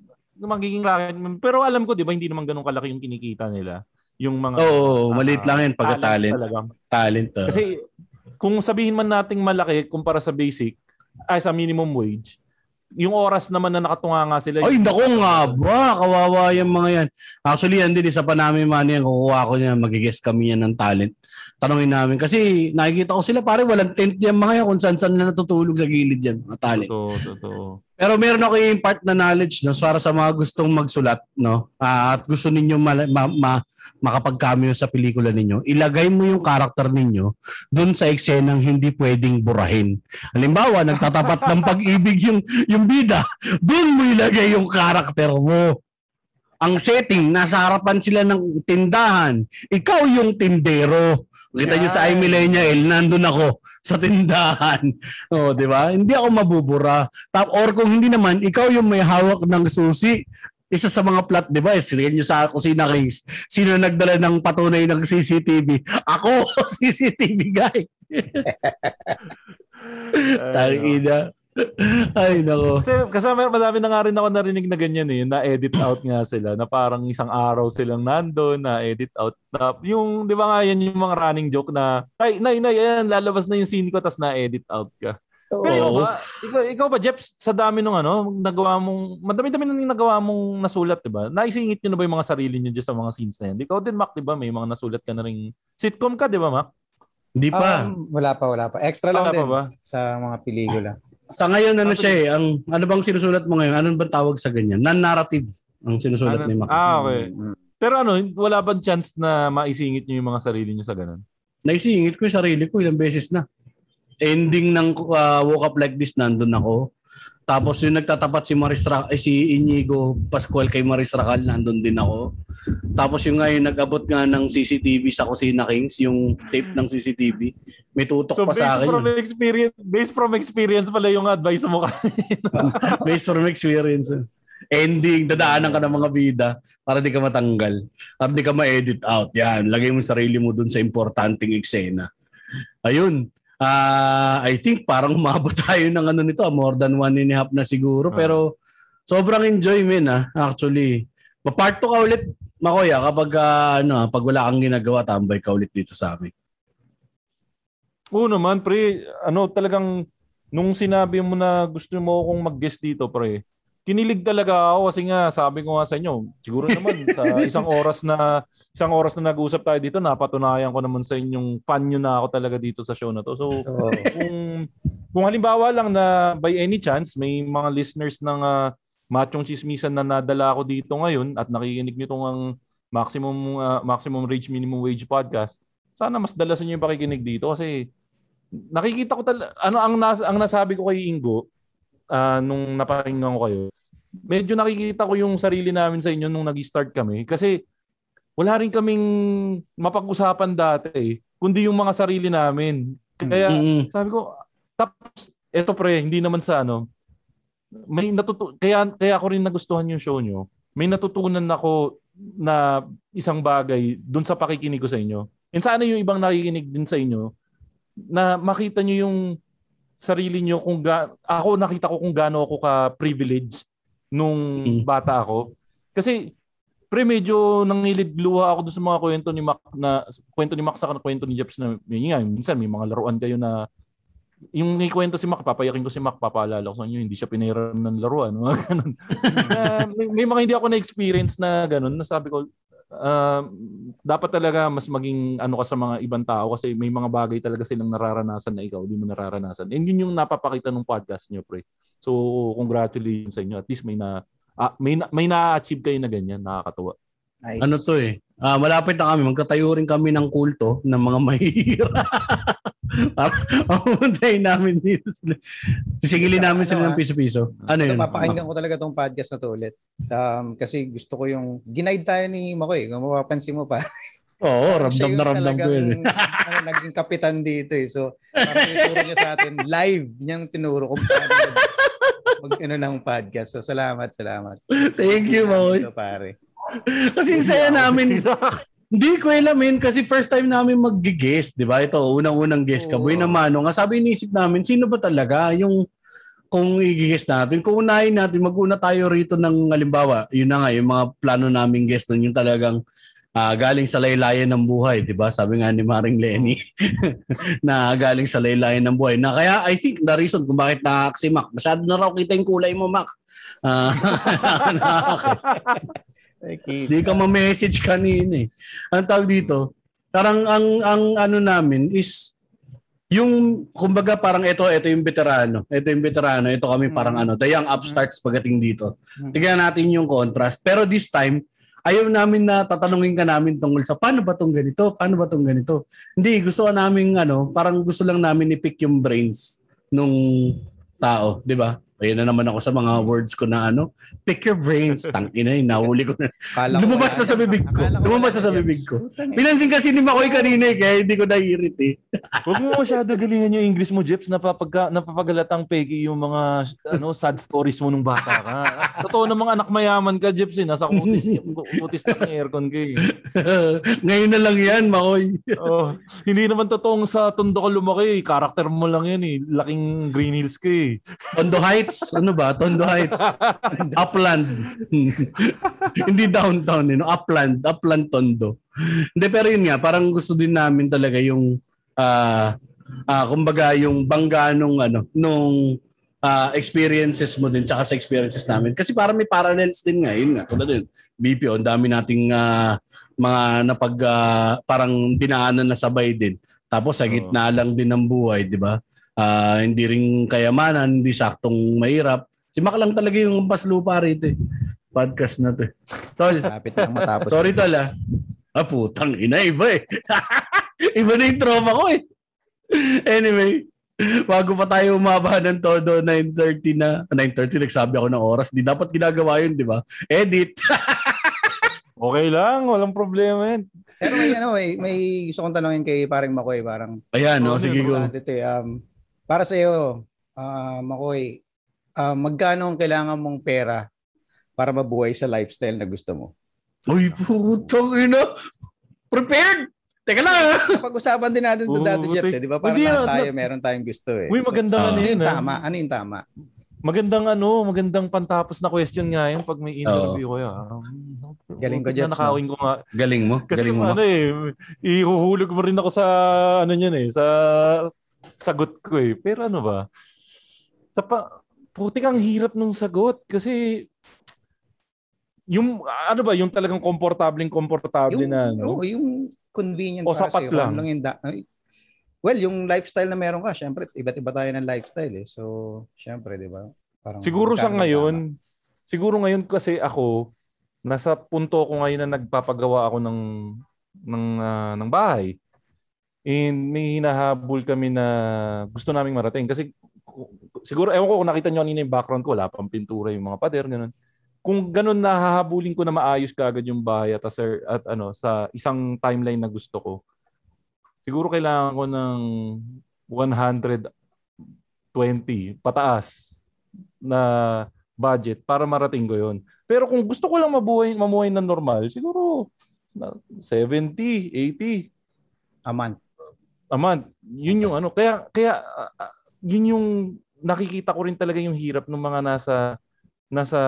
magiging racket. Pero alam ko, di ba, hindi naman ganun kalaki yung kinikita nila. Yung mga
Oo, maliit
ah,
lang yun pagka talent.
talaga.
Talent. ah.
Kasi kung sabihin man nating malaki kumpara sa basic, ay sa minimum wage, yung oras naman na nakatunga nga sila.
Ay, naku nga ba, kawawa yung mga yan. Actually, yan din, isa pa namin man yan, kukuha ko niya, magigest kami yan ng talent. Tanungin namin, kasi nakikita ko sila, pare, walang tent yan mga yan, kung saan saan na natutulog sa gilid yan, mga talent.
Totoo, totoo.
Pero meron ako yung part na knowledge no, para sa mga gustong magsulat no, ah, at gusto ninyo ma- ma- ma- makapag-cameo sa pelikula ninyo, ilagay mo yung karakter ninyo doon sa eksenang hindi pwedeng burahin. Halimbawa, nagtatapat ng pag-ibig yung yung bida, doon mo ilagay yung karakter mo. Ang setting, nasa harapan sila ng tindahan. Ikaw yung tindero. Kita nyo sa iMillennial, nandun ako sa tindahan. O, di ba? Hindi ako mabubura. Tap, or kung hindi naman, ikaw yung may hawak ng susi. Isa sa mga plot device, yan yung sa Kusina Kings. Sino nagdala ng patunay ng CCTV? Ako, CCTV guy. Tangina. Ay, nako.
Kasi kasama madami na nga rin ako narinig na ganyan eh, na edit out nga sila, na parang isang araw silang nandoon, na edit out. Na, yung, di ba nga yan yung mga running joke na, ay, nay, nay, ayan, lalabas na yung scene ko, tas na-edit out ka. Pero ikaw
Oo.
ba, ikaw, ikaw ba, Jeps, sa dami nung ano, nagawa mong, madami-dami nang nagawa mong nasulat, di ba? Naisingit nyo na ba yung mga sarili nyo dyan sa mga scenes na yan? Ikaw din, Mac, di ba? May mga nasulat ka na rin. Sitcom ka, di ba, Mac?
Hindi pa.
Um, wala pa, wala pa. Extra lang
Wala pa
din
ba?
sa mga pelikula.
Sa ngayon, ano siya eh, ang, ano bang sinusulat mo ngayon? Anong bang tawag sa ganyan? Non-narrative ang sinusulat
Ano-
ni Mac.
Ah, okay.
Mm.
Pero ano, wala bang chance na maisingit nyo yung mga sarili nyo sa ganun?
Naisingit ko yung sarili ko ilang beses na. Ending ng uh, Woke Up Like This, nandun ako. Tapos yung nagtatapat si Maris Ra- eh, si Inigo Pascual kay Maris Racal, nandun din ako. Tapos yung ngayon nag-abot nga ng CCTV sa Kusina Kings, yung tape ng CCTV. May tutok
So
pa sa akin.
from
yun.
experience, based from experience pala yung advice mo kanina.
Based from experience. Ending, dadaanan ka ng mga bida para di ka matanggal. Para di ka ma-edit out. Yan, lagay mo sarili mo dun sa importanteng eksena. Ayun. Ah, I think parang umabot tayo ng ano nito, more than one and a half na siguro.
Ah.
Pero sobrang enjoyment ah, actually. Pa-part 2 ka ulit, Makoya, kapag ah, ano, pag wala kang ginagawa, tambay ka ulit dito sa amin.
Oo naman, pre. Ano, talagang nung sinabi mo na gusto mo akong mag-guest dito, pre, kinilig talaga ako kasi nga sabi ko nga sa inyo, siguro naman sa isang oras na isang oras na nag-usap tayo dito, napatunayan ko naman sa inyong fan nyo na ako talaga dito sa show na to. So,
So,
kung kung halimbawa lang na by any chance may mga listeners ng uh, Machong Chismisan na nadala ako dito ngayon at nakikinig nyo itong ang maximum ah, maximum rage minimum wage podcast sana mas dalasan nyo yung pakikinig dito kasi nakikita ko talaga ano ang nas, ang nasabi ko kay Ingo ah, nung napakinggan ko kayo medyo nakikita ko yung sarili namin sa inyo nung nag-start kami kasi wala rin kaming mapag-usapan dati eh, kundi yung mga sarili namin kaya sabi ko, tapos, eto pre, hindi naman sa ano, may natutu kaya, kaya ako rin nagustuhan yung show nyo. May natutunan ako na isang bagay dun sa pakikinig ko sa inyo. And sana yung ibang nakikinig din sa inyo na makita nyo yung sarili nyo kung ga- ako nakita ko kung gaano ako ka privileged nung
Mm.
bata ako. Kasi pre medyo nangilid luha ako doon sa mga kwento ni Mac na kwento ni Mac sa kwento ni Jeps na yun nga, minsan may mga laruan kayo na yung may kwento si Mac, papayakin ko si Mac, papaalala ko sa inyo, hindi siya pinahiram ng laruan. Mga ganun. Na may, may mga hindi ako na-experience na ganun, na sabi ko, uh, dapat talaga mas maging ano ka sa mga ibang tao kasi may mga bagay talaga silang nararanasan na ikaw, hindi mo nararanasan. And yun yung napapakita ng podcast nyo, pre. So, congratulations sa inyo. At least may na ah, may na, may na-achieve kayo na ganyan, nakakatuwa.
Nice.
Ano to eh? Ah, malapit na kami. Magkatayo rin kami ng kulto ng mga mahihirap. Pamuntahin namin dito. sila. Sisigilin
Ito,
namin
ano,
sila ng
ah?
piso-piso. Ano
Ito,
yun?
papakinggan ko talaga tong podcast na to ulit. Um, kasi gusto ko yung, ginaid tayo ni Makoy, kung mapapansin mo pa.
Oo, ramdam na ramdam ko yun. eh.
ano, naging kapitan dito eh. So, parang tinuro niya sa atin, live niyang tinuro kung paano mag, ano ng podcast. So, salamat, salamat.
Thank you, Moy.
Ito, pare.
Kasi yung saya namin. Hindi ko alam yun kasi first time namin mag-guest, di ba? Ito, unang-unang guest ka. Naman, no? Nga sabi inisip namin, sino ba talaga yung kung i-guest natin? Kung unahin natin, mag-una tayo rito ng halimbawa, yun na nga, yung mga plano naming guest nun, yung talagang ah, galing sa laylayan ng buhay, di ba? Sabi nga ni Maring Lenny na galing sa laylayan ng buhay. Na kaya I think the reason kung bakit nakak si Mac, masyado na raw kita yung kulay mo, Mac. Nakak- hindi ka ma-message kanina eh. Ang tawag dito, parang ang ang ano namin is yung kumbaga parang ito ito yung veterano. Ito yung veterano, ito kami parang
Mm.
ano, the young upstarts pagdating dito.
Mm.
Tingnan natin yung contrast. Pero this time, ayaw namin na tatanungin ka namin tungkol sa paano ba tong ganito? Paano ba tong ganito? Hindi, gusto namin ano, parang gusto lang namin i-pick yung brains nung tao, 'di ba? Ayun na naman ako sa mga words ko na ano, pick your brains. Tangina, yun, nahuli ko na.
Akala ko
Lumabas na sa bibig ko. Lumabas na sa bibig ko. Pinansin kasi ni Makoy kanina eh, kaya hindi ko naiirit eh.
Huwag mo masyado galingan yung English mo, Jeps. Napapagka, napapagalatang pegi yung mga ano sad stories mo nung bata ka. Totoo namang anak mayaman ka, Jeps. Eh. Nasa kutis, kutis na ng aircon ka eh.
Ngayon na lang yan, Makoy.
Oh, hindi naman totoong sa tondo ka lumaki. Karakter mo lang yan eh. Laking Green Hills ka eh.
Tondo Heights, ano ba? Tondo Heights. Upland. hindi downtown, eh, no? Upland. Upland Tondo. Hindi, pero yun nga, parang gusto din namin talaga yung, ah, ah, kumbaga, yung bangga nung, ano, nung ah, experiences mo din tsaka sa experiences namin. Kasi parang may parallels din nga, yun nga, tulad din. BPO, ang dami nating ah, mga napag, ah, parang dinaanan na sabay din. Tapos sa gitna lang din ng buhay, di ba? Ah, hindi rin kayamanan, hindi saktong mahirap. Si Mac lang talaga yung paslupa rito eh. Podcast na to eh. Tol,
Lapit lang matapos.
sorry tol ah. Ah, putang ina, iba eh. iba na yung trauma ko eh. Anyway, bago pa tayo umaba ng todo, 9.30 na. 9.30, nagsabi ako ng oras. Di dapat ginagawa yun, di ba? Edit.
Okay lang, walang problema yan.
Pero may ano, may, may gusto kong tanongin kay paring Makoy, parang
Ayan, no?
Okay,
Sige ko.
eh. Um, para sa iyo, ah, Makoy, ah, magkano ang kailangan mong pera para mabuhay sa lifestyle na gusto mo?
Uy, putang ina. Prepared! Teka lang ah.
Pag-usapan din natin ito dati,
buti.
Eh. Di ba? Parang
ah,
tayo, meron tayong gusto eh.
Uy,
So,
magandang
ah,
ano
ano
yun. ah.
tama? Ano yung tama?
Magandang ano, magandang pantapos na question nga yun pag may interview ko yan.
Galing ko,
na nakawin ko nga.
Galing mo.
Kasi
Galing mo.
ano eh, ihuhulog mo rin ako sa ano yun eh, sa sagot ko eh. Pero ano ba? Sa pa, puti kang hirap nung sagot kasi yung ano ba, yung talagang komportableng komportable
Yung,
na ano.
oo, yung convenient
O
para
sapat
sa'yo,
lang.
ano yung da- well, yung lifestyle na meron ka, syempre, iba't iba tayo ng lifestyle eh. So, syempre, di ba? Parang
Siguro sa ngayon,
tama?
siguro ngayon kasi ako nasa punto ko ngayon na nagpapagawa ako ng ng ah, ng bahay. And may hinahabol kami na gusto naming marating kasi siguro ewan ko kung nakita niyo kanina yung background ko, wala pang pintura yung mga pader ganun. Kung ganun nahahabulin ko na maayos kaagad yung bahay at, sir, at ano sa isang timeline na gusto ko. Siguro kailangan ko ng 120 pataas na budget para marating ko yon. Pero kung gusto ko lang mabuhay, mamuhay na normal, siguro na 70, 80
A month.
A month. Yun yung ano. Kaya, kaya ah, yun yung nakikita ko rin talaga yung hirap ng mga nasa nasa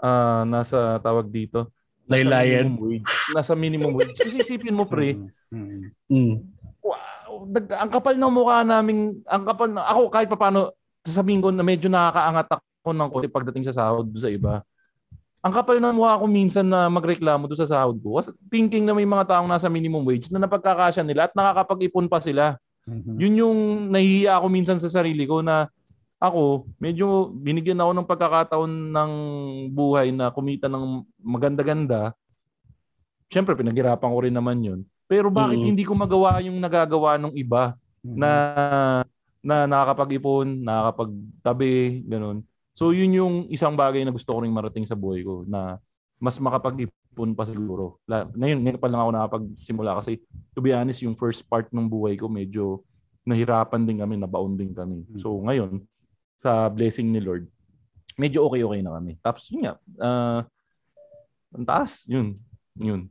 ah, nasa tawag dito
Laylayan.
minimum wage. Nasa minimum wage. Kasi isipin mo, pre,
Mm.
Wow, ang kapal ng mukha namin, ang kapal na, ako kahit paano, sasabihin ko na medyo nakakaangat ako ng konti pagdating sa sahod sa iba. Ang kapal ng mukha ko minsan na magreklamo doon sa sahod ko. Was thinking na may mga taong nasa minimum wage na napagkakasya nila at nakakapag-ipon pa sila.
Mhm.
Yun yung nahihiya ako minsan sa sarili ko na ako, medyo binigyan ako ng pagkakataon ng buhay na kumita ng maganda-ganda. Siyempre, pinaghirapan ko rin naman yun. Pero bakit
Mm.
hindi ko magawa yung nagagawa ng iba na na nakakapag-ipon, nakakapagtabi, ganun. So yun yung isang bagay na gusto ko ring marating sa buhay ko na mas makapag-ipon pa siguro. La, ngayon, ngayon pa lang ako nakapagsimula kasi to be honest, yung first part ng buhay ko medyo nahirapan din kami, nabaon din kami. So ngayon, sa blessing ni Lord, medyo okay-okay na kami. Tapos yun nga, ah, ang taas, yun. Yun.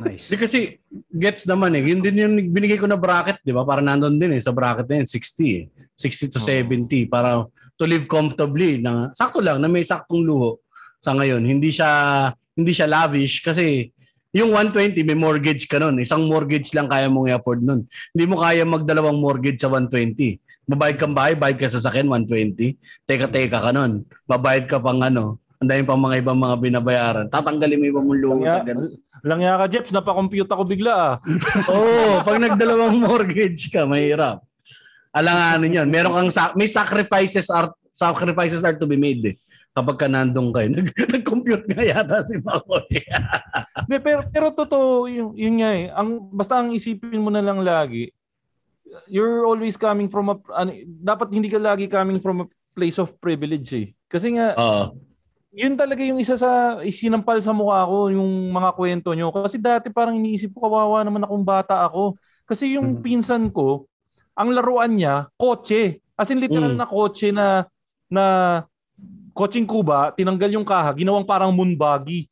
Nice.
Di kasi gets naman eh. Yun din yung binigay ko na bracket, di ba? Para nandun din eh. Sa bracket na yun, 60 eh. 60 to
Oo.
70 para to live comfortably. Na, sakto lang na may saktong luho sa ngayon. Hindi siya hindi siya lavish kasi yung 120 may mortgage ka nun. Isang mortgage lang kaya mong i-afford nun. Hindi mo kaya magdalawang mortgage sa 120. Babayad kang bahay, bayad ka sa sakyan 120. Teka-teka ka nun. Babayad ka pang ano. Ang dami pang mga ibang mga binabayaran. Tatanggalin mo ibang mong luho sa ganun.
Langya ka, Jeps. Napakompute ako bigla ah.
Oo, pag nagdalawang mortgage ka, mahirap. Alanganin yun. Meron kang sa- may sacrifices are sacrifices are to be made eh. Kapag ka nandun kayo. Nag, nag-compute nga yata si Makoy.
Hindi, pero, pero totoo, yun, yun nga eh. Ang, basta ang isipin mo na lang lagi, you're always coming from a, ano, dapat hindi ka lagi coming from a place of privilege eh. Kasi nga,
Oo.
Yun talaga yung isa sa isinampal sa mukha ko, yung mga kwento nyo. Kasi dati parang iniisip ko, kawawa naman akong bata ako. Kasi yung
Mhm.
pinsan ko, ang laruan niya, kotse. As in literal
Mm.
na kotse na, na kotseng kuba, tinanggal yung kaha, ginawang parang moon buggy.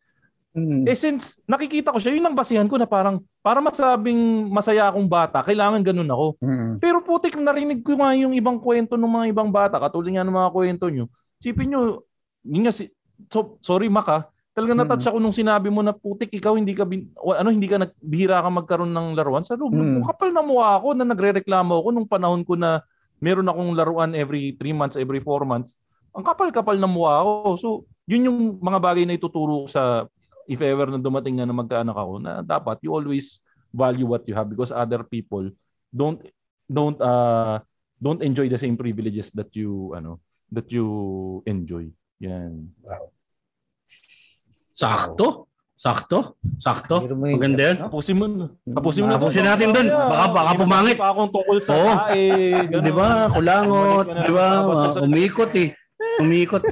Mm.
Eh since nakikita ko siya, yun ang basihan ko na parang, para masabing masaya akong bata, kailangan ganun ako.
Mm.
Pero putik, narinig ko nga yung ibang kwento ng mga ibang bata, katulad nga ng mga kwento nyo. Sipin nyo, yun nga si, so, sorry Mac ha, talaga natouch ako nung sinabi mo na putik, ikaw hindi ka, bin, ano, hindi ka nagbihira ka magkaroon ng laruan. Sa loob,
Mm.
kapal na mukha ako na nagre-reklamo ako nung panahon ko na meron akong laruan every 3 months, every 4 months. Ang kapal-kapal na mukha ako. So, yun yung mga bagay na ituturo ko sa if ever na dumating nga na magkaanak ako na dapat you always value what you have because other people don't don't uh don't enjoy the same privileges that you ano that you enjoy. Yan.
Sakto. Sakto. Sakto.
May-
Maganda.
No?
Tapusin mo na. Tapusin mo na.
Tapusin natin dun. Baka- baka pumangit.
Pa akong tungkol sa
Oo.
tae. ganun.
Di ba? Kulangot. Di ba? Umikot eh. Umikot.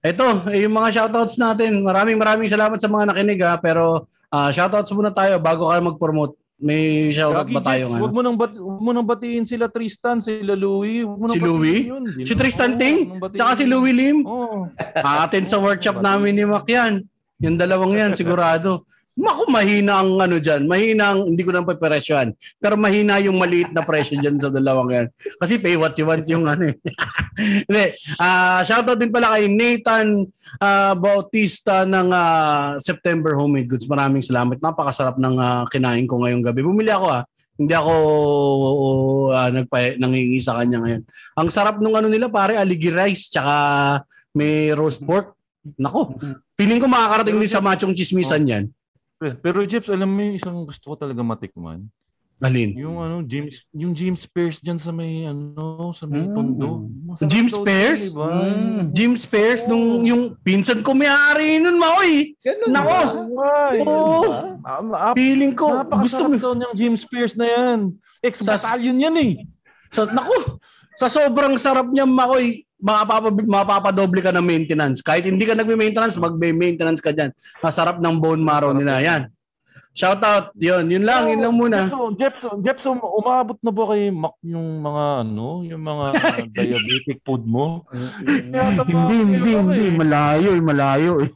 Ito, eh, yung mga shoutouts natin. Maraming maraming salamat sa mga nakinig ha. Pero ah, shoutouts muna tayo bago kayo mag-promote. May shoutout ba tayo nga?
Huwag mo nang bat, huwag mo nang batiin sila Tristan, sila Louie. Huwag mo nang
Si Louie?
yun.
Si Tristan
Oo,
Ting? Tsaka si. Louie Lim.
Oo.
Atin sa workshop namin ni Mac yan. Yung dalawang yan, sigurado. Maku, mahina ang ano dyan. Mahina ang, hindi ko nang papresyohan. Pero mahina yung maliit na presyo dyan sa dalawang yan. Kasi pay what you want yung ano eh. Hindi. ah shoutout din pala kay Nathan ah, Bautista ng ah, September Homemade Goods. Maraming salamat. Napakasarap ng ah, kinain ko ngayong gabi. Bumili ako ah. Hindi ako uh, nagpa nangingi sa kanya ngayon. Ang sarap nung ano nila pare, aligi rice tsaka may roast pork. Nako. Feeling ko makakarating din sa machong chismisan yan.
Pero- Jeps, alam mo yung isang gusto ko talaga matikman.
Alin?
Yung ano, James, yung James Spears diyan sa may ano, sa may
Mm.
tondo. Masarap
James
yun, Diba?
Mm.
Jim Spears nung yung pinsan ko may-ari nun, Maoy.
Ganun
Nako. Oo.
ah, ah,
Feeling ko gusto mo
niyang James Spears na yan. Ex-battalion yan eh.
sa nako. Sa sobrang sarap niya, Maoy, mapapa, mapapadoble ka ng maintenance. Kahit hindi ka nagme-maintenance, magme-maintenance ka diyan. Masarap ng bone marrow nila. Yan. Shout out. Yun, yun lang, yun lang muna.
Jepso, Jepso, Jepso, umabot na ba kay Mac yung mga ano, yung mga diabetic food mo?
Hindi, hindi, hindi.
eh.
Malayo, eh, malayo. eh.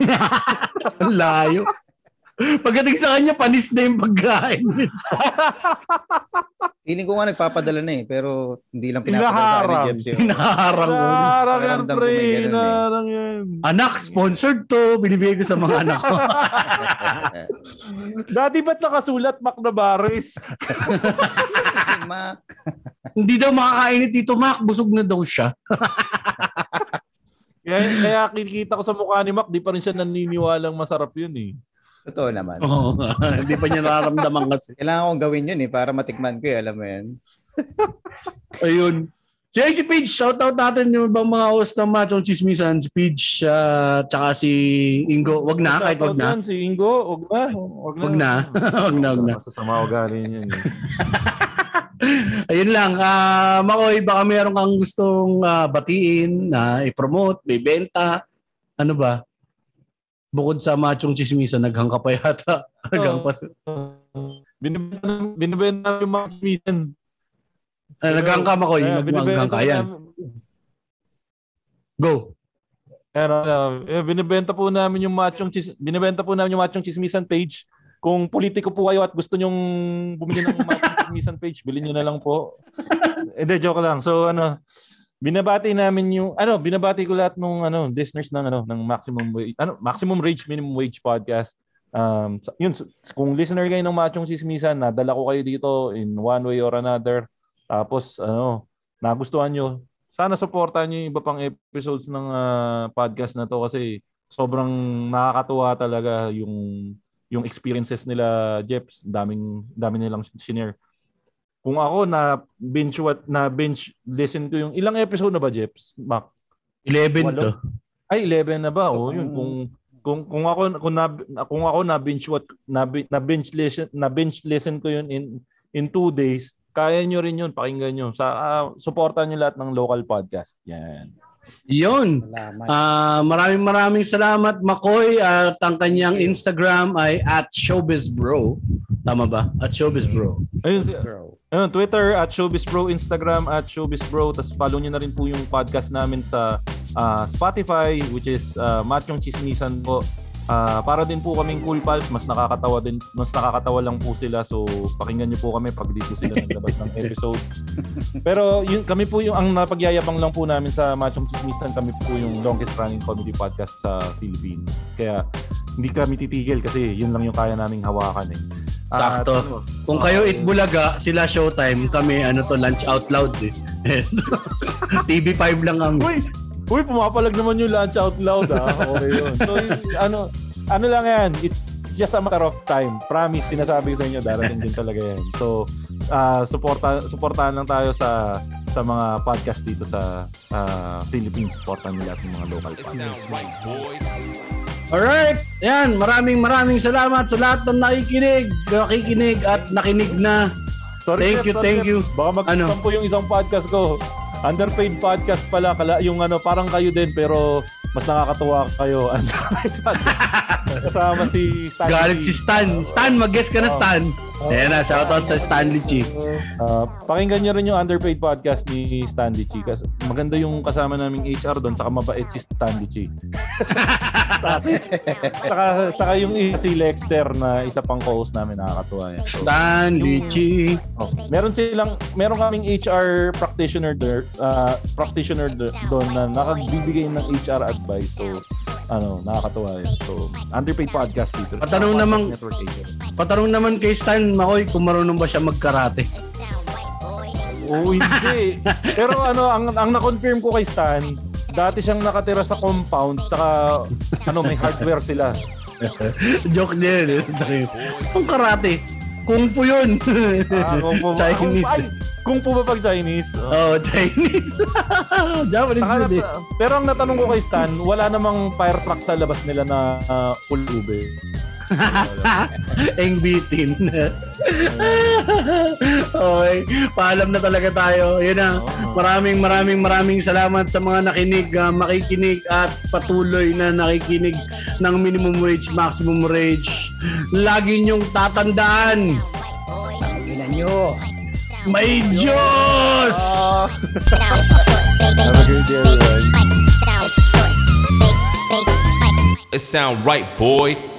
Malayo. Pagdating sa kanya, panis na yung pagkain.
Feeling ko nga nagpapadala na eh, pero hindi lang pinapadala sa akin ni
Hinaharang.
Jeps yun.
Hinaharang mo.
Narang yan, pre.
eh.
Narang yan.
Anak, sponsored to. Binibigay ko sa mga anak ko.
Dati ba't nakasulat Mac Navarez?
Si Mac.
Hindi daw makakainit dito, Mac. Busog na daw siya.
Kaya, kaya kinikita ko sa mukha ni Mac, di pa rin siya naniniwalang masarap yun eh.
Totoo naman.
Oo. Hindi pa niya nararamdaman kasi.
Kailangan kong gawin yun eh, para matikman ko eh, alam mo yan.
Ayun. Si si Page, shoutout natin yung ibang mga host ng Machong Chismisan. Si Page, uh, tsaka si Ingo. Wag na, kahit wag na.
Si Ingo, wag na. Wag na.
Wag na. wag na, wag na.
Masasama ugali niyan. eh.
Ayun lang. ah Makoy, baka meron kang gustong ah, batiin na i-promote, may benta. Ano ba? Bukod sa Machong Chismisan, naghang ka pa yata. Hanggang pa.
Binibenta, binibenta yung mga Smitten.
Uh, naghang ka, Makoy.
Kaya
Naghang ka. Yan.
namin-
Go.
Ano, uh, binibenta po namin yung machong chis binibenta po namin yung machong chismisan page. Kung politiko po kayo at gusto nyong bumili ng machong chismisan page, bilhin niyo na lang po. Hindi joke lang. So ano, binabati namin yung ano, binabati ko lahat ng ano, listeners ng ano, ng maximum wage, ano, maximum rage minimum wage podcast. Um, yun, kung listener kayo ng Machong Chismisan, nadala ko kayo dito in one way or another. Tapos ano, nagustuhan nyo, sana supportan nyo yung iba pang episodes ng ah, podcast na to kasi sobrang nakakatuwa talaga yung yung experiences nila Jeps daming dami nilang shinare kung ako na binge what na binge listen ko yung ilang episode na ba Jeps Mac?
11
Walo.
to.
ay 11 na ba? Oh yun kung kung kung ako kung na, kung ako na binge what na, na binge listen na binge listen ko yun in in two days kaya nyo rin yun pakinggan nyo. Sa ah, supportan nyo lahat ng local podcast. Yan
Yun.
Salamat.
Ah, maraming maraming salamat Makoy at ang kanyang Instagram ay at showbizbro. Tama ba? At showbizbro.
ayun si-
Bro.
Ayun, Twitter at showbizbro, Instagram at showbizbro, tapos follow nyo na rin po yung podcast namin sa ah, Spotify which is uh, Machong Chismisan po. Ah, para din po kaming Cool Pals, mas nakakatawa din, mas nakakatawa lang po sila. So pakinggan niyo po kami pag dito sila naglabas ng episode. Pero yun, kami po yung ang napagyayabang lang po namin sa Machong Chismisan, kami po yung longest running comedy podcast sa Philippines. Kaya hindi kami titigil kasi yun lang yung kaya naming hawakan eh. At,
Sakto.
ano,
Kung kayo Itbulaga, sila Showtime, kami ano to lunch out loud eh. TV5 lang kami.
Uy, uy, pumapalag naman yung lunch out loud ah. Okay yun. So, ano, ano lang yan, it's just a matter of time. Promise, sinasabi ko sa inyo, darating din talaga yan. So, ah suporta, suportahan lang tayo sa sa mga podcast dito sa ah, Philippines. Supportan nila at mga local podcasts.
Alright, yan. Maraming maraming salamat sa lahat ng nakikinig, nakikinig at nakinig na.
Sorry,
Thank
Jeff,
you,
sorry,
thank
Jeff.
you.
Baka
Ano?
mag-spam po yung isang podcast ko. Underpaid podcast pala. Kala, yung ano, parang kayo din pero mas nakakatuwa kayo. Underpaid podcast. Kasama si Stanley.
Galit si Stan. Stan, mag-guess ka na Stan. Ayan na, shoutout sa Stanley Chi.
Uh, pakinggan nyo rin yung Underpaid podcast ni Stanley Chi. Kasi maganda yung kasama naming HR doon, saka mabait si Stanley Chi. saka, saka yung isa si Lexter na isa pang co-host namin nakakatuwa yan. So,
Stanley Chi.
oh, meron silang meron kaming HR practitioner there, uh, practitioner do- doon na nakagbibigay ng HR advice. So ano, nakakatuwa yan. So, Underpaid podcast dito.
Patanong
Podcast
namang-
Network Asia.
Patanong naman kay Stan, Makoy, kung marunong ba siya magkarate.
Oo, hindi. Pero ano, ang, ang na-confirm ko kay Stan, dati siyang nakatira sa compound, saka ano, may hardware sila.
Joke din. Kung karate. Kung fu yun.
Ah, kung po,
Chinese.
Ay, kung po ba pag Chinese? Oh.
Oh, Chinese. Japanese
Saka
din eh.
nat- pero ang natanong ko kay Stan, wala namang fire truck sa labas nila na uh, full ube.
Eng bitin. okay. Paalam na talaga tayo. Yun na. Maraming maraming maraming salamat sa mga nakinig, ah, makikinig at patuloy na nakikinig ng minimum wage, maximum wage. Lagi niyong tatandaan,
Ina nyo.
May Diyos!
Have a good day, everyone.
It sound right, boy.